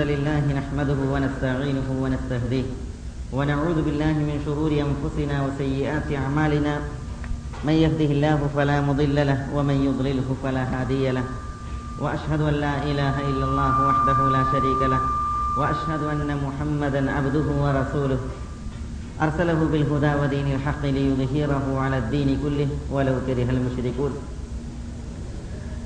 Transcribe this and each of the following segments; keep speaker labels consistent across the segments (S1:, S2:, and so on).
S1: لله نحمده ونستعينه ونستهديه ونعوذ بالله من شرور أنفسنا وسيئات أعمالنا. من يهده الله فلا مضل له ومن يضلله فلا هادي له. وأشهد أن لا إله إلا الله وحده لا شريك له. وأشهد أن محمدا عبده ورسوله. أرسله بالهدى ودين الحق ليظهره على الدين كله ولو كره المشركون.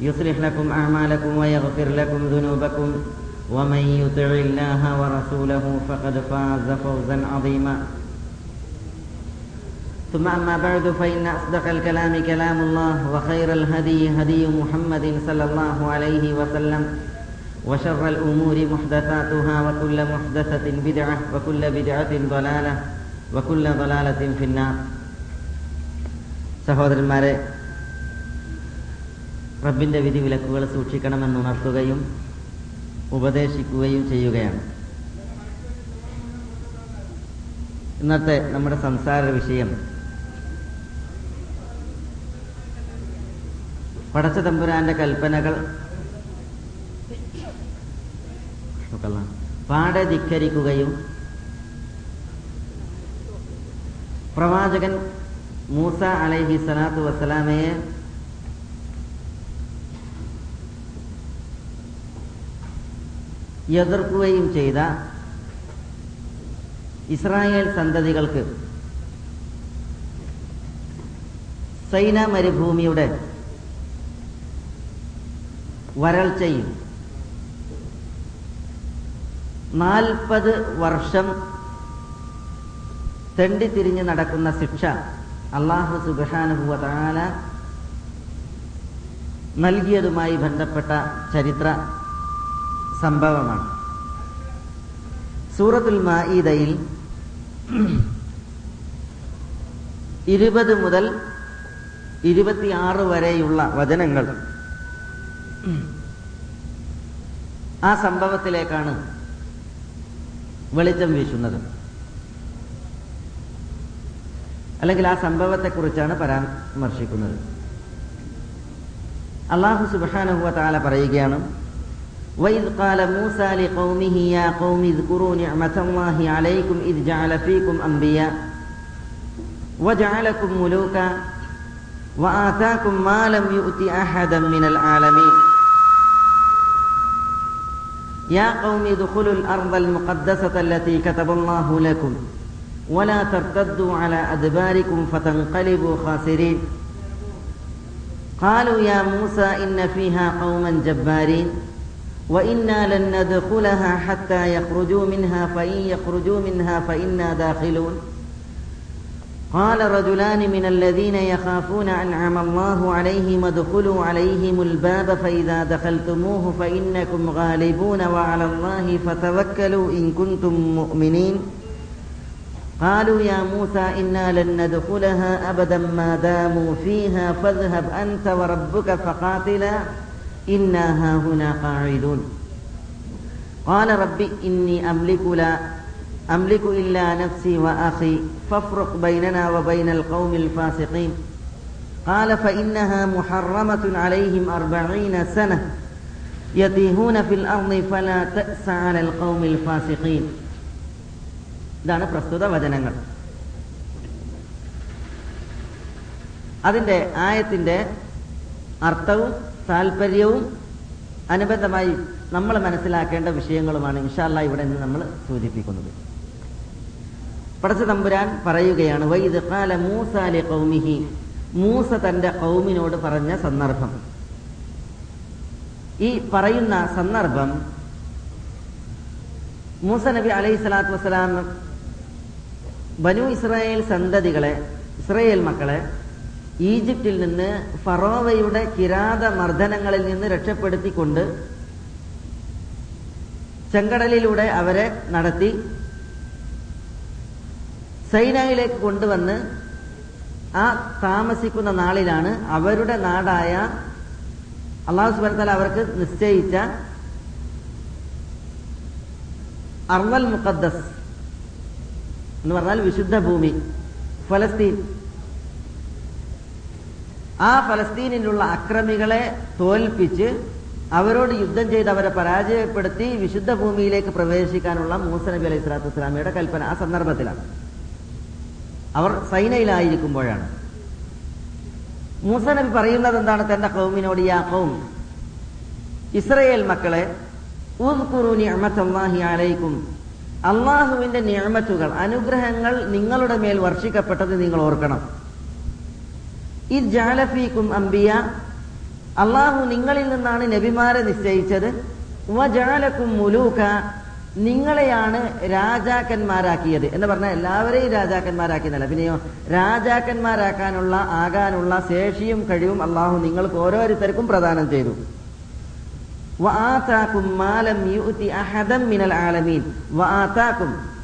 S1: يصلح لكم أعمالكم ويغفر لكم ذنوبكم ومن يطع الله ورسوله فقد فاز فوزا عظيما ثم أما بعد فإن أصدق الكلام كلام الله وخير الهدي هدي محمد صلى الله عليه وسلم وشر الأمور محدثاتها وكل محدثة بدعة وكل بدعة ضلالة وكل ضلالة في النار സഹോദരന്മാരെ റബ്ബിന്റെ വിധി വിലക്കുകൾ സൂക്ഷിക്കണമെന്ന് ഉണർത്തുകയും ഉപദേശിക്കുകയും ചെയ്യുകയാണ്. ഇന്നത്തെ നമ്മുടെ സംസാര വിഷയം പടച്ച തമ്പുരാന്റെ കൽപ്പനകൾ. പാടെ ധിക്കരിക്കുകയും പ്രവാചകൻ മൂസ അലൈഹി സ്വലാത്തു വസ്സലാമയെ എതിർക്കുകയും ചെയ്ത ഇസ്രായേൽ സന്തതികൾക്ക് സൈന മരുഭൂമിയുടെ വരൾച്ചയും നാൽപ്പത് വർഷം തെണ്ടിത്തിരിഞ്ഞ് നടക്കുന്ന ശിക്ഷ അള്ളാഹു സുബാനുഭവ താല നൽകിയതുമായി ബന്ധപ്പെട്ട ചരിത്ര സംഭവമാണ്. സൂറത്തുൽ മാഇദയിൽ ഇരുപത് മുതൽ ഇരുപത്തിയാറ് വരെയുള്ള വചനങ്ങൾ ആ സംഭവത്തിലേക്കാണ് വെളിച്ചം വീശുന്നത്. അല്ലെങ്കിൽ ആ സംഭവത്തെക്കുറിച്ചാണ് പരാമർശിക്കുന്നത്. അള്ളാഹു സുബാനുഹുവ താല പറയുകയാണ് وإذ قال موسى لقومه يا قوم اذكروا نعمة الله عليكم إذ جعل فيكم أنبياء وجعلكم ملوكا وآتاكم ما لم يؤت أحدا من العالمين. يا قوم ادخلوا الأرض المقدسة التي كتب الله لكم ولا ترتدوا على أدباركم فتنقلبوا خاسرين. قالوا يا موسى إن فيها قوما جبارين. وإنا لن ندخلها حتى يخرجوا منها فإن يخرجوا منها فإنا داخلون. قال رجلان من الذين يخافون أنعم الله عليهم ادخلوا عليهم الباب فإذا دخلتموه فإنكم غالبون وعلى الله فتوكلوا إن كنتم مؤمنين. قالوا يا موسى إنا لن ندخلها أبدا ما داموا فيها فاذهب أنت وربك فقاتلا. إنا هاهنا قاعدون قال رب إني أملك لا أملك إلا نفسي وأخي فافرق بيننا وبين القوم الفاسقين قال فإنها محرمة عليهم أربعين سنة يتيهون في الأرض فلا تأس على القوم الفاسقين ഇതാണ് പ്രസ്തുത വചനങ്ങൾ അതിൻ്റെ ആയത്തിൻ്റെ അർത്ഥവും താല്പര്യവും അനുബന്ധമായി നമ്മൾ മനസ്സിലാക്കേണ്ട വിഷയങ്ങളുമാണ് ഇൻഷാല്ല ഇവിടെ നിന്ന് നമ്മൾ സൂചിപ്പിക്കുന്നത്. പടച്ച തമ്പുരാൻ പറയുകയാണ് വൈദ് മൂസാലി കൗമിഹി മൂസ തന്റെ കൗമിനോട് പറഞ്ഞ സന്ദർഭം. ഈ പറയുന്ന സന്ദർഭം മൂസ നബി അലൈഹി സ്വലാത്തു വസ്സലാം ബനു ഇസ്രായേൽ സന്തതികളെ ഇസ്രായേൽ മക്കളെ ഈജിപ്തിൽ നിന്ന് ഫറോവയുടെ കിരാത മർദ്ദനങ്ങളിൽ നിന്ന് രക്ഷപ്പെടുത്തിക്കൊണ്ട് ചെങ്കടലിലൂടെ അവരെ നടത്തി സൈനയിലേക്ക് കൊണ്ടുവന്ന് ആ താമസിക്കുന്ന നാളിലാണ് അവരുടെ നാടായ അള്ളാഹു സുബാനത്താൽ അവർക്ക് നിശ്ചയിച്ച അർവൽ മുഖദ്ദസ് എന്ന് പറഞ്ഞാൽ വിശുദ്ധ ഭൂമി ഫലസ്തീൻ. ആ ഫലസ്തീനിലുള്ള അക്രമികളെ തോൽപ്പിച്ച് അവരോട് യുദ്ധം ചെയ്ത് അവരെ പരാജയപ്പെടുത്തി വിശുദ്ധ ഭൂമിയിലേക്ക് പ്രവേശിക്കാനുള്ള മൂസ നബി അലൈഹി സ്വലാത്തു വസ്സലാമയുടെ കൽപ്പന ആ സന്ദർഭത്തിലാണ്. അവർ സൈനയിലായിരിക്കുമ്പോഴാണ്. മൂസ നബി പറയുന്നത് എന്താണ് തന്റെ കൗമിനോട് യാ കൗം ഇസ്രയേൽ മക്കളെ അലൈക്കും. അള്ളാഹുവിന്റെ നിയമത്തുകൾ അനുഗ്രഹങ്ങൾ നിങ്ങളുടെ മേൽ വർഷിക്കപ്പെട്ടത് നിങ്ങൾ ഓർക്കണം. ജാലഫീക്കും അംബിയ. അള്ളാഹു നിങ്ങളിൽ നിന്നാണ് നബിമാരെ നിശ്ചയിച്ചത്. വജാലക്കും മുലൂക്ക നിങ്ങളെയാണ് രാജാക്കന്മാരാക്കിയത്. എന്ന് പറഞ്ഞാൽ എല്ലാവരെയും രാജാക്കന്മാരാക്കിയതല്ല പിന്നെയോ രാജാക്കന്മാരാക്കാനുള്ള ആകാനുള്ള ശേഷിയും കഴിവും അള്ളാഹു നിങ്ങൾക്ക് ഓരോരുത്തർക്കും പ്രദാനം ചെയ്തു.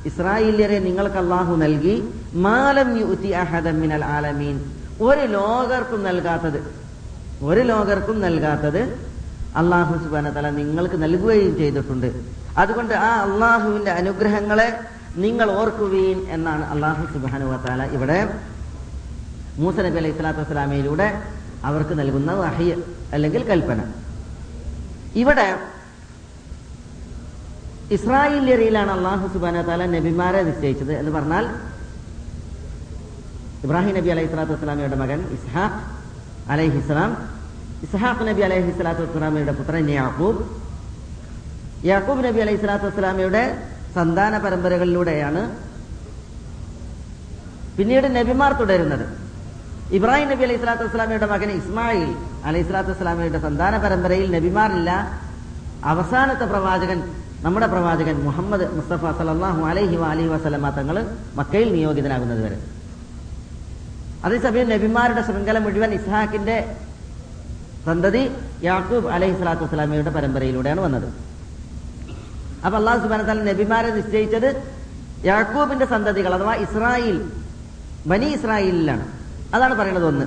S1: ഇസ്രായേലിയരെ നിങ്ങൾക്ക് അള്ളാഹു നൽകി. മാലം യുത്തി അഹദം മിനൽ ആലമീൻ. ഒരു ലോകർക്കും നൽകാത്തത് ഒരു ലോകർക്കും നൽകാത്തത് അള്ളാഹു സുബാന തല നിങ്ങൾക്ക് നൽകുകയും ചെയ്തിട്ടുണ്ട്. അതുകൊണ്ട് ആ അള്ളാഹുവിന്റെ അനുഗ്രഹങ്ങളെ നിങ്ങൾ ഓർക്കുവീൻ എന്നാണ് അള്ളാഹു സുബാനു വാല ഇവിടെ മൂസ നബി അലൈഹി സ്വലാത്തു വസ്സലാമയിലൂടെ അവർക്ക് നൽകുന്ന വഹയ അല്ലെങ്കിൽ കൽപ്പന. ഇവിടെ ഇസ്രായേലിയറിയിലാണ് അള്ളാഹു സുബാന താല നബിമാരെ നിശ്ചയിച്ചത് എന്ന് പറഞ്ഞാൽ ഇബ്രാഹിം നബി അലൈഹി സ്വലാത്തു വസ്സലാമയുടെ മകൻ ഇസ്ഹാഖ് അലൈഹിസ്ലാം ഇസ്ഹാഖ് നബി അലൈഹി സ്വലാത്തു വസ്സലാമയുടെ പുത്രൻ യാക്കൂബ് യാക്കൂബ് നബി അലൈഹി സ്വലാത്തു വസ്സലാമയുടെ സന്താന പരമ്പരകളിലൂടെയാണ് പിന്നീട് നബിമാർ തുടരുന്നത്. ഇബ്രാഹിം നബി അലൈഹി സ്വലാത്തു വസ്സലാമയുടെ മകൻ ഇസ്മായിൽ അലൈഹി സ്വലാത്തു വസ്സലാമയുടെ സന്താന പരമ്പരയിൽ നബിമാരില്ല. അവസാനത്തെ പ്രവാചകൻ നമ്മുടെ പ്രവാചകൻ മുഹമ്മദ് മുസ്തഫ സലല്ലാഹു അലൈഹി അലഹി വസ്ലമ തങ്ങൾ മക്കയിൽ നിയോഗിതനാകുന്നത് വരെ. അതേസമയം നബിമാരുടെ ശൃംഖല മുഴുവൻ ഇസ്ഹാക്കിന്റെ സന്തതി യാക്കൂബ് അലൈഹി സ്വലാത്തു വസ്സലാമയുടെ പരമ്പരയിലൂടെയാണ് വന്നത്. അപ്പൊ അള്ളാഹു സുബാന നബിമാരെ നിശ്ചയിച്ചത് യാക്കൂബിന്റെ സന്തതികൾ അഥവാ ഇസ്രായേൽ ബനി ഇസ്രായേലിലാണ്. അതാണ് പറയുന്നത് ഒന്ന്.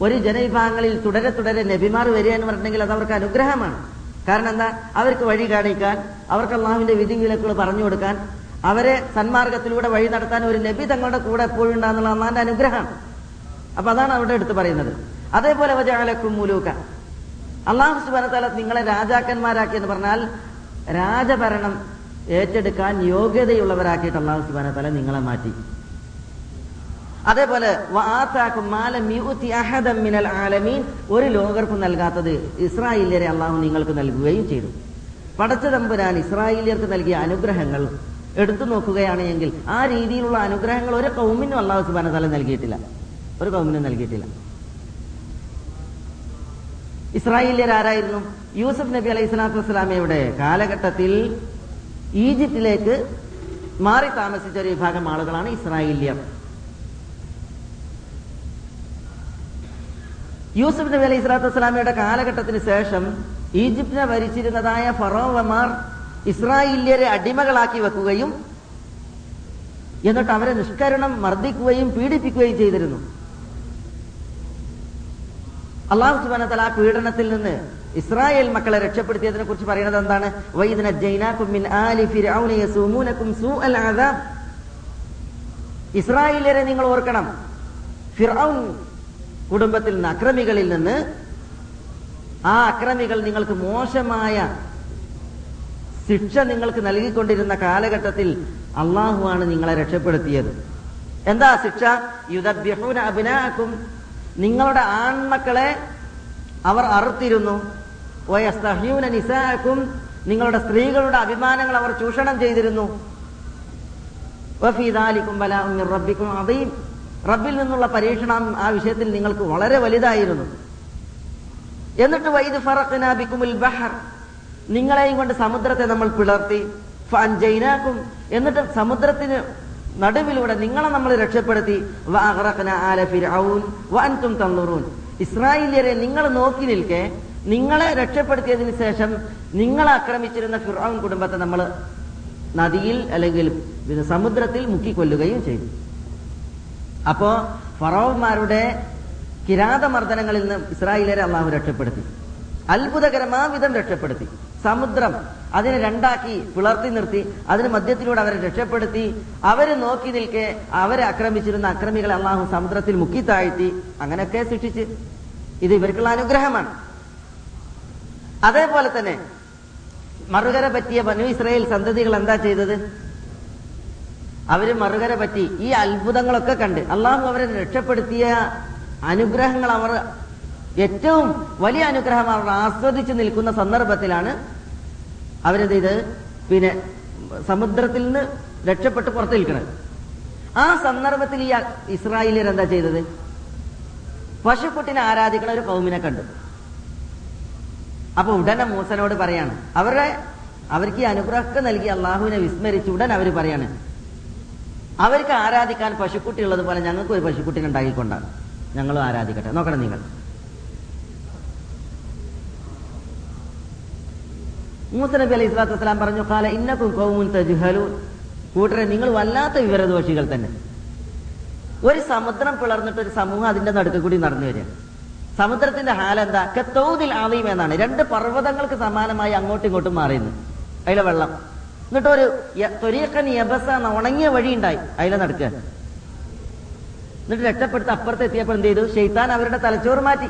S1: ഒരു ജനവിഭാഗങ്ങളിൽ തുടരെ തുടരെ നബിമാർ വരിക എന്ന് പറഞ്ഞിട്ടുണ്ടെങ്കിൽ അത് അവർക്ക് അനുഗ്രഹമാണ്. കാരണം എന്താ? അവർക്ക് വഴി കാണിക്കാൻ അവർക്ക് അള്ളാഹുവിന്റെ വിധി വിലക്കുകൾ പറഞ്ഞു കൊടുക്കാൻ അവരെ സന്മാർഗത്തിലൂടെ വഴി നടത്താൻ ഒരു നബി തങ്ങളുടെ കൂടെ എപ്പോഴും ഉണ്ടാകുന്നുള്ള അമ്മാന്റെ അനുഗ്രഹമാണ്. അപ്പൊ അതാണ് അവിടെ എടുത്ത് പറയുന്നത്. അതേപോലെ വജാലക്കും മുലൂക്ക. അള്ളാഹു സുബാനത്താല നിങ്ങളെ രാജാക്കന്മാരാക്കി എന്ന് പറഞ്ഞാൽ രാജഭരണം ഏറ്റെടുക്കാൻ യോഗ്യതയുള്ളവരാക്കിയിട്ട് അള്ളാഹു സുബാനത്താല നിങ്ങളെ മാറ്റി. അതേപോലെ ഒരു ലോകർക്കും നൽകാത്തത് ഇസ്രായേലിയരെ അള്ളാഹു നിങ്ങൾക്ക് നൽകുകയും ചെയ്തു. പടച്ച തമ്പുരാൻ ഇസ്രായേലിയർക്ക് നൽകിയ അനുഗ്രഹങ്ങൾ എടുത്തു നോക്കുകയാണെങ്കിൽ ആ രീതിയിലുള്ള അനുഗ്രഹങ്ങൾ ഒരു കൗമിനും അള്ളാഹു സുബാന തല നൽകിയിട്ടില്ല. ഒരു കൗമിനും നൽകിയിട്ടില്ല. ഇസ്രായേലിയർ ആരായിരുന്നു? യൂസഫ് നബി അലൈഹി സ്വലാത്തു വസ്സലാമയുടെ കാലഘട്ടത്തിൽ ഈജിപ്തിലേക്ക് മാറി താമസിച്ച ഒരു വിഭാഗം ആളുകളാണ് ഇസ്രായേലിയർ. യൂസഫ് നബി അലൈഹി സ്വലാത്തു വസ്സലാമയുടെ കാലഘട്ടത്തിന് ശേഷം ഈജിപ്തിനെ ഭരിച്ചിരുന്നതായ ഫറോവമാർ ഇസ്രായേലിയരെ അടിമകളാക്കി വെക്കുകയും എന്നിട്ട് അവരെ നിഷ്കരണം മർദ്ദിക്കുകയും പീഡിപ്പിക്കുകയും ചെയ്തിരുന്നു. അള്ളാഹു സുബാനത്തല ആ പീഡനത്തിൽ നിന്ന് ഇസ്രായേൽ മക്കളെ രക്ഷപ്പെടുത്തിയതിനെ കുറിച്ച് പറയുന്നത് എന്താണ്? ഇസ്രായേലരെ നിങ്ങൾ ഓർക്കണം. ഫിറൌൻ കുടുംബത്തിൽ നിന്ന് അക്രമികളിൽ നിന്ന് ആ അക്രമികൾ നിങ്ങൾക്ക് മോശമായ ശിക്ഷ നിങ്ങൾക്ക് നൽകിക്കൊണ്ടിരുന്ന കാലഘട്ടത്തിൽ അള്ളാഹുവാണ് നിങ്ങളെ രക്ഷപ്പെടുത്തിയത്. എന്താ ശിക്ഷ? യുദ്ധഭ്യഹൂന അഭിനാക്കും നിങ്ങളുടെ ആൺമക്കളെ അവർ അറുത്തിരുന്നു. വയസ്തഹ്യൂന നിസാക്കും നിങ്ങളുടെ സ്ത്രീകളുടെ അഭിമാനങ്ങൾ അവർ ചൂഷണം ചെയ്തിരുന്നു. റബ്ബിക്കും അദീം. റബ്ബിൽ നിന്നുള്ള പരീക്ഷണം ആ വിഷയത്തിൽ നിങ്ങൾക്ക് വളരെ വലുതായിരുന്നു. എന്നിട്ട് വൈദ് ഫറഖ്നാബിക്കുമുൽ ബഹർ. നിങ്ങളെയും കൊണ്ട് സമുദ്രത്തെ നമ്മൾ പിളർത്തി. ഫൻജൈനാക്കും എന്നിട്ട് സമുദ്രത്തിന് നടുവിലൂടെ നിങ്ങളെ നമ്മൾ രക്ഷപ്പെടുത്തി. ആല തന്നൂറൂൻ ഇസ്രായേലിയരെ നിങ്ങൾ നോക്കി നിൽക്കെ. നിങ്ങളെ രക്ഷപ്പെടുത്തിയതിനു ശേഷം നിങ്ങളെ ആക്രമിച്ചിരുന്ന ഫിറാവുൻ കുടുംബത്തെ നമ്മൾ നദിയിൽ അല്ലെങ്കിൽ സമുദ്രത്തിൽ മുക്കിക്കൊല്ലുകയും ചെയ്തു. അപ്പോ ഫറോവന്മാരുടെ കിരാതമർദ്ദനങ്ങളിൽ നിന്ന് ഇസ്രായേലരെ അള്ളാഹു രക്ഷപ്പെടുത്തി. അത്ഭുതകരമാവിധം രക്ഷപ്പെടുത്തി. സമുദ്രം അതിനെ രണ്ടാക്കി പിളർത്തി നിർത്തി അതിന് മധ്യത്തിലൂടെ അവരെ രക്ഷപ്പെടുത്തി. അവർ നോക്കി നിൽക്കെ അവരെ ആക്രമിച്ചിരുന്ന അക്രമികളെ അള്ളാഹു സമുദ്രത്തിൽ മുക്കി താഴ്ത്തി അങ്ങനെയൊക്കെ സൃഷ്ടിച്ച്. ഇത് ഇവർക്കുള്ള അനുഗ്രഹമാണ്. അതേപോലെ തന്നെ മറുകര പറ്റിയ ബനു ഇസ്രയേൽ സന്തതികൾ എന്താ ചെയ്തത്? അവർ മറുകര പറ്റി ഈ അത്ഭുതങ്ങളൊക്കെ കണ്ട് അള്ളാഹു അവരെ രക്ഷപ്പെടുത്തിയ അനുഗ്രഹങ്ങൾ അവർ ഏറ്റവും വലിയ അനുഗ്രഹം അവർ ആസ്വദിച്ചു നിൽക്കുന്ന സന്ദർഭത്തിലാണ് അവരെന്ത് ചെയ്ത് പിന്നെ സമുദ്രത്തിൽ നിന്ന് രക്ഷപ്പെട്ട് പുറത്ത് നിൽക്കുന്നത് ആ സന്ദർഭത്തിൽ ഈ ഇസ്രായേലിയർ എന്താ ചെയ്തത്? പശുക്കുട്ടിനെ ആരാധിക്കണ ഒരു കൗമിനെ കണ്ടു. അപ്പൊ ഉടനെ മൂസനോട് പറയാണ് അവരുടെ അവർക്ക് ഈ അനുഗ്രഹമൊക്കെ നൽകി അള്ളാഹുവിനെ വിസ്മരിച്ച് ഉടൻ അവർ പറയാണ് അവർക്ക് ആരാധിക്കാൻ പശുക്കുട്ടി ഉള്ളതുപോലെ ഞങ്ങൾക്ക് ഒരു പശുക്കുട്ടിനെ ഉണ്ടാക്കിക്കൊണ്ടാണ്. ഞങ്ങളും ആരാധിക്കട്ടെ. നോക്കണം നിങ്ങൾ. മൂസ നബി അലൈഹി സ്വലാത്തു വസ്സലാം പറഞ്ഞു കാല ഇന്നക്കും കോമുൻ തജുഹലു കൂട്ടരെ നിങ്ങൾ വല്ലാത്ത വിവരദോഷികൾ തന്നെ. ഒരു സമുദ്രം പിളർന്നിട്ട് ഒരു സമൂഹം അതിന്റെ നടുക്ക് കൂടി നടന്നു വരിക. സമുദ്രത്തിന്റെ ഹാലെന്താ കത്തൗദിൽ ആദീം എന്നാണ്. രണ്ട് പർവതങ്ങൾക്ക് സമാനമായി അങ്ങോട്ടും ഇങ്ങോട്ടും മാറിയുന്നു അതിലെ വെള്ളം. എന്നിട്ട് ഒരു തൊരിയക്കൻ യബസ എന്ന ഉണങ്ങിയ വഴി ഉണ്ടായി അതിലെ നടക്കുക എന്നിട്ട് രക്ഷപ്പെടുത്ത അപ്പുറത്ത് എത്തിയപ്പോൾ എന്ത് ചെയ്തു? ഷെയ്ത്താൻ അവരുടെ തലച്ചോറ് മാറ്റി.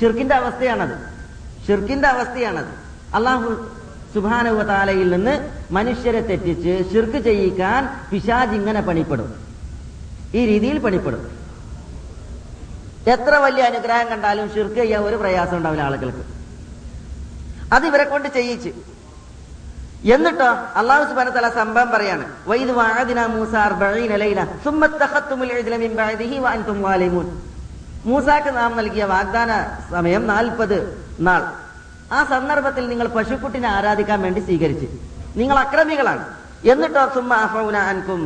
S1: ഷിർക്കിന്റെ അവസ്ഥയാണത്. ഷിർക്കിന്റെ അവസ്ഥയാണത്. അള്ളാഹു സുബാനുവ താലയിൽ നിന്ന് മനുഷ്യരെ തെറ്റിച്ച് ശിർക്ക് ചെയ്യിക്കാൻ പിശാജ് ഇങ്ങനെ പണിപ്പെടും. ഈ രീതിയിൽ പണിപ്പെടും. എത്ര വലിയ അനുഗ്രഹം കണ്ടാലും ശിർക്ക് ചെയ്യാൻ ഒരു പ്രയാസം ഉണ്ടാവില്ല ആളുകൾക്ക്. അത് ഇവരെ കൊണ്ട് ചെയ്യിച്ച്. എന്നിട്ടോ അള്ളാഹു സുബാന തല സംഭവം പറയാണ് മൂസാക്ക് നാം നൽകിയ വാഗ്ദാന സമയം നാൽപ്പത് നാൾ. ആ സന്ദർഭത്തിൽ നിങ്ങൾ പശുക്കുട്ടിനെ ആരാധിക്കാൻ വേണ്ടി സ്വീകരിച്ചു. നിങ്ങൾ അക്രമികളാണ്. എന്നിട്ടോ സുമ്മ അഫൗന അൻകും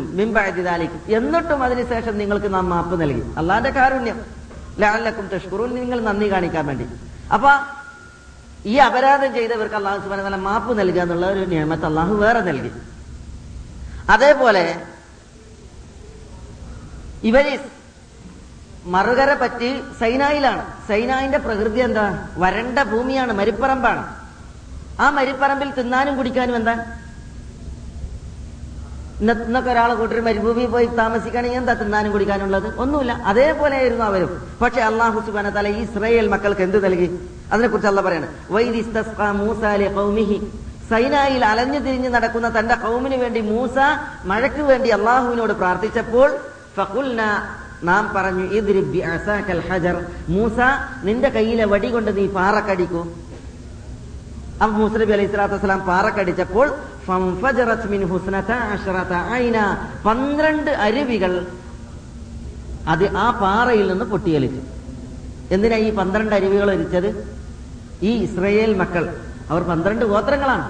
S1: എന്നിട്ടും അതിനുശേഷം നിങ്ങൾക്ക് നാം മാപ്പ് നൽകി. അള്ളാന്റെ കാരുണ്യം. ലാലക്കും തഷ്കുറൂൻ. നിങ്ങൾ നന്ദി കാണിക്കാൻ വേണ്ടി. അപ്പൊ ഈ അപരാധം ചെയ്തവർക്ക് അള്ളാഹു സുബാന തല മാപ്പ് നൽകുക എന്നുള്ള ഒരു നിയമത്ത് അള്ളാഹു വേറെ നൽകി. അതേപോലെ ഇവർ മറുകര പറ്റി സൈനായിലാണ്. സൈനായിന്റെ പ്രകൃതി എന്താ? വരണ്ട ഭൂമിയാണ് മരിപ്പറമ്പാണ്. ആ മരിപ്പറമ്പിൽ തിന്നാനും കുടിക്കാനും എന്താ? ഇന്നൊക്കെ ഒരാളെ കൂട്ടർ മരുഭൂമിയിൽ പോയി താമസിക്കുകയാണെങ്കിൽ എന്താ തിന്നാനും കുടിക്കാനുള്ളത്? ഒന്നുമില്ല. അതേപോലെ ആയിരുന്നു അവരും. പക്ഷെ അള്ളാഹു സുബാന തല ഇസ്രയേൽ മക്കൾക്ക് എന്ത് നൽകി? അതിനെക്കുറിച്ച് അല്ല പറയാണ്. സൈനായിൽ അലഞ്ഞു തിരിഞ്ഞ് നടക്കുന്ന തന്റെ കൗമിന് വേണ്ടി മൂസ മഴയ്ക്ക് വേണ്ടി അള്ളാഹുവിനോട് പ്രാർത്ഥിച്ചപ്പോൾ നാം പറഞ്ഞു ഹജർ. മൂസ നിന്റെ കയ്യിലെ വടി കൊണ്ട് നീ പാറക്കടിക്കൂ. അപ്പൊ മൂസ നബി അലൈഹി സ്വലാത്തു വസ്സലാം പാറക്കടിച്ചപ്പോൾ പന്ത്രണ്ട് അരുവികൾ അത് ആ പാറയിൽ നിന്ന് പൊട്ടിയലിച്ചു എന്തിനാ ഈ പന്ത്രണ്ട് അരുവികൾ ഒരിച്ചത് ഈ ഇസ്രയേൽ മക്കൾ അവർ പന്ത്രണ്ട് ഗോത്രങ്ങളാണ്.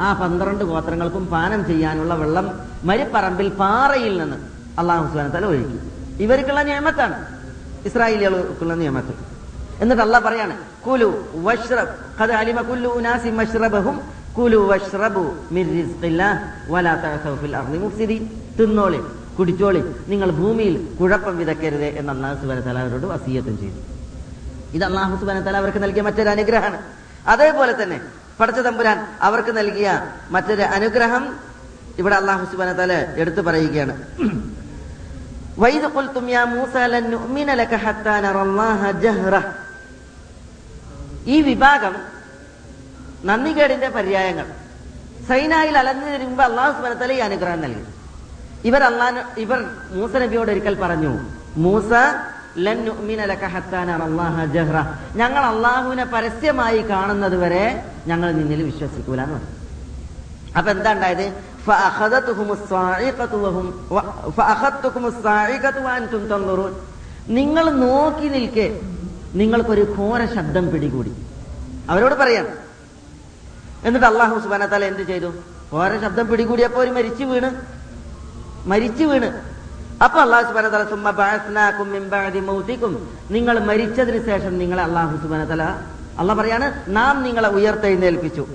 S1: ആ പന്ത്രണ്ട് ഗോത്രങ്ങൾക്കും പാനം ചെയ്യാനുള്ള വെള്ളം മരിപ്പറമ്പിൽ പാറയിൽ നിന്ന് അള്ളാഹു സുബാന തല ഒഴുകി ഇവർക്കുള്ള നിയമത്താണ്. ഇസ്രായേലികൾക്കുള്ള നിയമത്ത്. എന്നിട്ട് അല്ല പറയാണ് കുലു വഷ്റബ് ഖദ് അലിമ കുലു വഷ്റബു മുഫ്സിദീൻ. തിന്നോളി കുടിച്ചോളി നിങ്ങൾ ഭൂമിയിൽ കുഴപ്പം വിതക്കരുത് എന്ന് അള്ളാഹു സുബാന തല അവരോട് വസീയത്തും ചെയ്തു. ഇത് അള്ളാഹു സുബാന തല അവർക്ക് നൽകിയ മറ്റൊരു അനുഗ്രഹമാണ്. അതേപോലെ തന്നെ പടച്ച തമ്പുരാൻ അവർക്ക് നൽകിയ മറ്റൊരു അനുഗ്രഹം ഇവിടെ അള്ളാഹു സുബാന തല എടുത്തു പറയുകയാണ്. വൈദ് ഖുൽതും യാ മൂസ ലൻ ലക ഹത്താ നറല്ലാഹ ജഹ്റ. ഈ വിഭാഗം നന്ദികേടിന്റെ പര്യായങ്ങൾ. സൈനായിൽ അലഞ്ഞു തിരുമ്പോ അള്ളാഹു സ്വലത്തല ഈ അനുഗ്രഹം നൽകി. ഇവർ അള്ളാൻ ഇവർ മൂസ നബിയോട് ഒരിക്കൽ പറഞ്ഞു മൂസ ഞങ്ങൾ അള്ളാഹുവിനെ പരസ്യമായി കാണുന്നത് വരെ ഞങ്ങൾ നിന്നിൽ വിശ്വസിക്കൂലെന്ന് പറഞ്ഞു. അപ്പൊ എന്താ ഉണ്ടായത്? നിങ്ങൾ നോക്കി നിൽക്കെ നിങ്ങൾക്കൊരു ഘോര ശബ്ദം പിടികൂടി. അവരോട് പറയാം. എന്നിട്ട് അള്ളാഹു സുബാനത്താല തല എന്ത് ചെയ്തു? ഘോര ശബ്ദം പിടികൂടിയപ്പോ ഒരു മരിച്ചു വീണ്. മരിച്ചു വീണ്. അപ്പൊ അള്ളാഹു സുബാന തല സുമ്മ നിങ്ങൾ മരിച്ചതിന് ശേഷം നിങ്ങളെ അള്ളാഹു സുബാനത്തല തല അള്ള പറയാണ് നാം നിങ്ങളെ ഉയർത്തെഴുന്നേൽപ്പിച്ചു.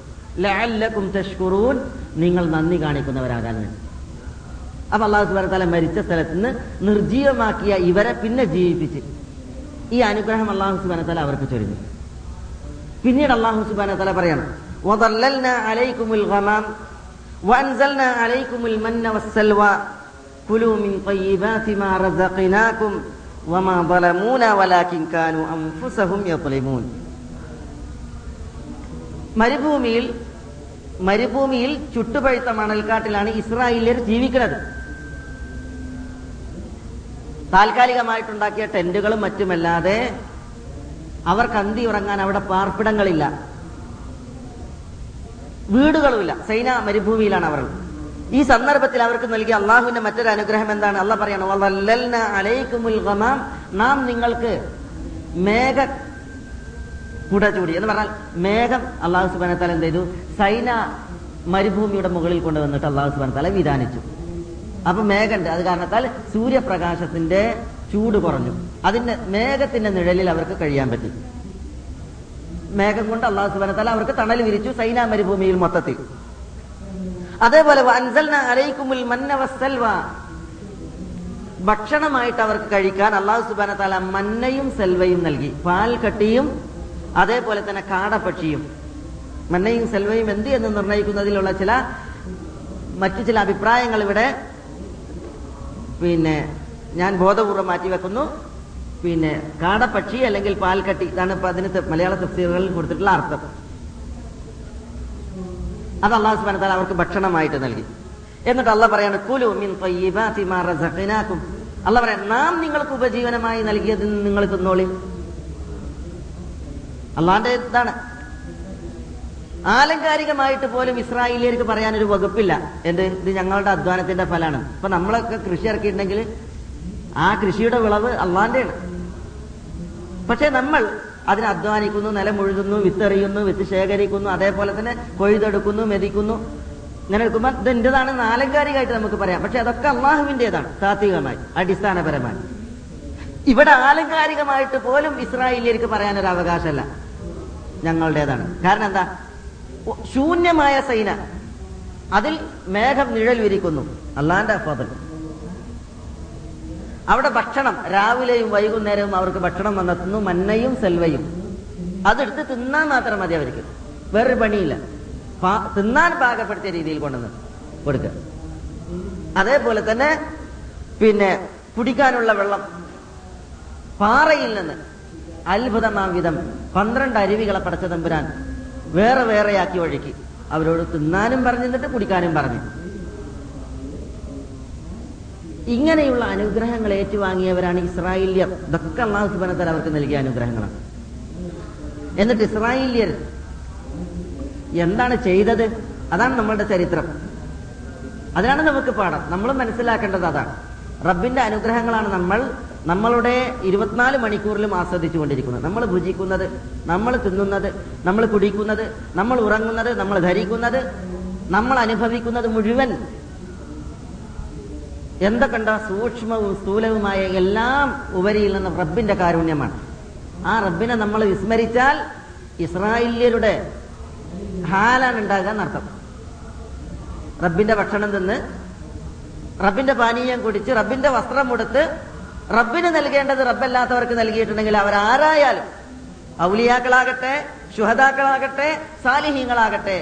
S1: ലഅല്ലക്കും തഷ്കുറൂൻ നിങ്ങൾ നന്ദി കാണിക്കുന്നവരാകാൻ വേണ്ടി അപ്പൊ അള്ളാഹു സുബാന തല മരിച്ച സ്ഥലത്ത് നിന്ന് നിർജീവമാക്കിയ ഇവരെ പിന്നെ ജീവിപ്പിച്ച് ഈ അനുഗ്രഹം അള്ളാഹു സുബാന തല അവർക്ക് ചൊരിഞ്ഞു പിന്നീട് അള്ളാഹു സുബാന തല പറയണം وَظَلَّلْنَا عَلَيْكُمُ الْغَمَامَ وَأَنزَلْنَا عَلَيْكُمُ الْمَنَّ وَالسَّلْوَى كُلُوا مِنْ طَيِّبَاتِ مَا رَزَقْنَاكُمْ وَمَا ظَلَمُونَا وَلَكِنْ كَانُوا أَنفُسَهُمْ يَظْلِمُونَ മരുഭൂമിയിൽ മരുഭൂമിയിൽ ചുട്ടുപഴുത്ത മണൽക്കാട്ടിലാണ് ഇസ്രായേലിയർ ജീവിക്കുന്നത്. താൽക്കാലികമായിട്ടുണ്ടാക്കിയ ടെന്റുകളും മറ്റുമല്ലാതെ അവർക്ക് അന്തി ഉറങ്ങാൻ അവിടെ പാർപ്പിടങ്ങളില്ല. വീടുകളുമില്ല. സൈന മരുഭൂമിയിലാണ് അവർ. ഈ സന്ദർഭത്തിൽ അവർക്ക് നൽകിയ അള്ളാഹുവിന്റെ മറ്റൊരു അനുഗ്രഹം എന്താണ്? അള്ളാഹ് പറയണം. നാം നിങ്ങൾക്ക് മേഘ കുട ചൂടി എന്ന് പറഞ്ഞാൽ മേഘം അള്ളാഹു സുബാന തല എന്ത് ചെയ്തു? സൈന മരുഭൂമിയുടെ മുകളിൽ കൊണ്ടുവന്നിട്ട് അള്ളാഹു സുബാന തല വിധാനിച്ചു അപ്പൊ മേഘണ്ട് അത് കാരണത്താൽ സൂര്യപ്രകാശത്തിന്റെ ചൂട് കുറഞ്ഞു. അതിന്റെ മേഘത്തിന്റെ നിഴലിൽ അവർക്ക് കഴിയാൻ പറ്റി. മേഘം കൊണ്ട് അള്ളാഹു സുബാന തല അവർക്ക് തണൽ വിരിച്ചു സൈന മരുഭൂമിയിൽ മൊത്തത്തിൽ. അതേപോലെ ഭക്ഷണമായിട്ട് അവർക്ക് കഴിക്കാൻ അള്ളാഹു സുബാന താല മന്നയും സെൽവയും നൽകി. പാൽ കട്ടിയും അതേപോലെ തന്നെ കാടപക്ഷിയും മന്നയും സെൽവയും എന്ത് എന്ന് നിർണയിക്കുന്നതിലുള്ള ചില മറ്റു ചില അഭിപ്രായങ്ങൾ ഇവിടെ പിന്നെ ഞാൻ ബോധപൂർവം മാറ്റി വെക്കുന്നു. പിന്നെ കാടപ്പക്ഷി അല്ലെങ്കിൽ പാൽക്കട്ടി ഇതാണ് ഇപ്പൊ അതിന് മലയാള തഫ്സീറുകളിൽ കൊടുത്തിട്ടുള്ള അർത്ഥം. അത് അള്ളാഹു തആല അവർക്ക് ഭക്ഷണമായിട്ട് നൽകി. എന്നിട്ട് അള്ള പറയാണ് കുലു മിൻ അല്ല പറയാം നാം നിങ്ങൾക്ക് ഉപജീവനമായി നൽകിയത് നിങ്ങൾ തിന്നോളി. അള്ളാന്റെ ഇതാണ്. ആലങ്കാരികമായിട്ട് പോലും ഇസ്രായേലിയർക്ക് പറയാനൊരു വകുപ്പില്ല. എന്ത്? ഇത് ഞങ്ങളുടെ അധ്വാനത്തിന്റെ ഫലമാണ് ഇപ്പൊ നമ്മളൊക്കെ കൃഷി ഇറക്കിയിട്ടുണ്ടെങ്കിൽ ആ കൃഷിയുടെ വിളവ് അള്ളാന്റെയാണ്. പക്ഷെ നമ്മൾ അതിന് അധ്വാനിക്കുന്നു നിലമുഴുതുന്നു വിത്തെറിയുന്നു വിത്ത് ശേഖരിക്കുന്നു അതേപോലെ തന്നെ കൊയ്തെടുക്കുന്നു മെതിക്കുന്നു. ഇങ്ങനെ എടുക്കുമ്പോൾ ഇത് എന്റേതാണെന്ന് ആലങ്കാരികമായിട്ട് നമുക്ക് പറയാം. പക്ഷെ അതൊക്കെ അള്ളാഹുവിന്റേതാണ് താത്വികമായി അടിസ്ഥാനപരമായി. ഇവിടെ ആലങ്കാരികമായിട്ട് പോലും ഇസ്രായേലിയർക്ക് പറയാനൊരു അവകാശമല്ല ഞങ്ങളുടേതാണ്. കാരണം എന്താ? ശൂന്യമായ സൈന. അതിൽ മേഘം നിഴൽ വിരിക്കുന്നു അള്ളാന്റെ ഫضل അവിടെ ഭക്ഷണം. രാവിലെയും വൈകുന്നേരവും അവർക്ക് ഭക്ഷണം വന്നെത്തുന്നു. മന്നയും സെൽവയും. അതെടുത്ത് തിന്നാൻ മാത്രം മതി അവർക്ക്. വേറൊരു പണിയില്ല. തിന്നാൻ പാകപ്പെടുത്തിയ രീതിയിൽ കൊണ്ടുവന്ന് കൊടുക്കുക. അതേപോലെ തന്നെ പിന്നെ കുടിക്കാനുള്ള വെള്ളം. പാറയിൽ നിന്ന് അത്ഭുതമാം വിധം പന്ത്രണ്ട് അരുവികളെ പടച്ച തമ്പുരാൻ വേറെ വേറെയാക്കി ഒഴുക്കി അവരോട് തിന്നാനും പറഞ്ഞിരുന്നിട്ട് കുടിക്കാനും പറഞ്ഞു. ഇങ്ങനെയുള്ള അനുഗ്രഹങ്ങൾ ഏറ്റുവാങ്ങിയവരാണ് ഇസ്രായേലിയർ. ഇതൊക്കെ അള്ളാഹു സുബനത്തൽ അവർക്ക് നൽകിയ അനുഗ്രഹങ്ങളാണ്. എന്നിട്ട് ഇസ്രായേലിയർ എന്താണ് ചെയ്തത്? അതാണ് നമ്മളുടെ ചരിത്രം. അതിനാണ് നമുക്ക് പാഠം. നമ്മൾ മനസ്സിലാക്കേണ്ടത് അതാണ്. റബ്ബിന്റെ അനുഗ്രഹങ്ങളാണ് നമ്മൾ നമ്മളുടെ ഇരുപത്തിനാല് മണിക്കൂറിലും ആസ്വദിച്ചു കൊണ്ടിരിക്കുന്നത് നമ്മൾ ഭുജിക്കുന്നത് നമ്മൾ തിന്നുന്നത് നമ്മൾ കുടിക്കുന്നത് നമ്മൾ ഉറങ്ങുന്നത് നമ്മൾ ധരിക്കുന്നത് നമ്മൾ അനുഭവിക്കുന്നത് മുഴുവൻ എന്തൊക്കെണ്ട സൂക്ഷ്മവും സ്ഥൂലവുമായ എല്ലാം ഉപരിയിൽ നിന്ന് റബ്ബിന്റെ കാരുണ്യമാണ്. ആ റബ്ബിനെ നമ്മൾ വിസ്മരിച്ചാൽ ഇസ്രായേലിയരുടെ ഹാലാണ് ഉണ്ടാകുക എന്നർത്ഥം. റബ്ബിന്റെ ഭക്ഷണം തിന്ന് റബ്ബിന്റെ പാനീയം കുടിച്ച് റബ്ബിന്റെ വസ്ത്രം ഉടുത്ത് റബ്ബിന് നൽകേണ്ടത് റബ്ബല്ലാത്തവർക്ക് നൽകിയിട്ടുണ്ടെങ്കിൽ അവരാരായാലും ഔലിയാക്കളാകട്ടെ ശുഹദാക്കളാകട്ടെ സാലിഹീങ്ങളാകട്ടെ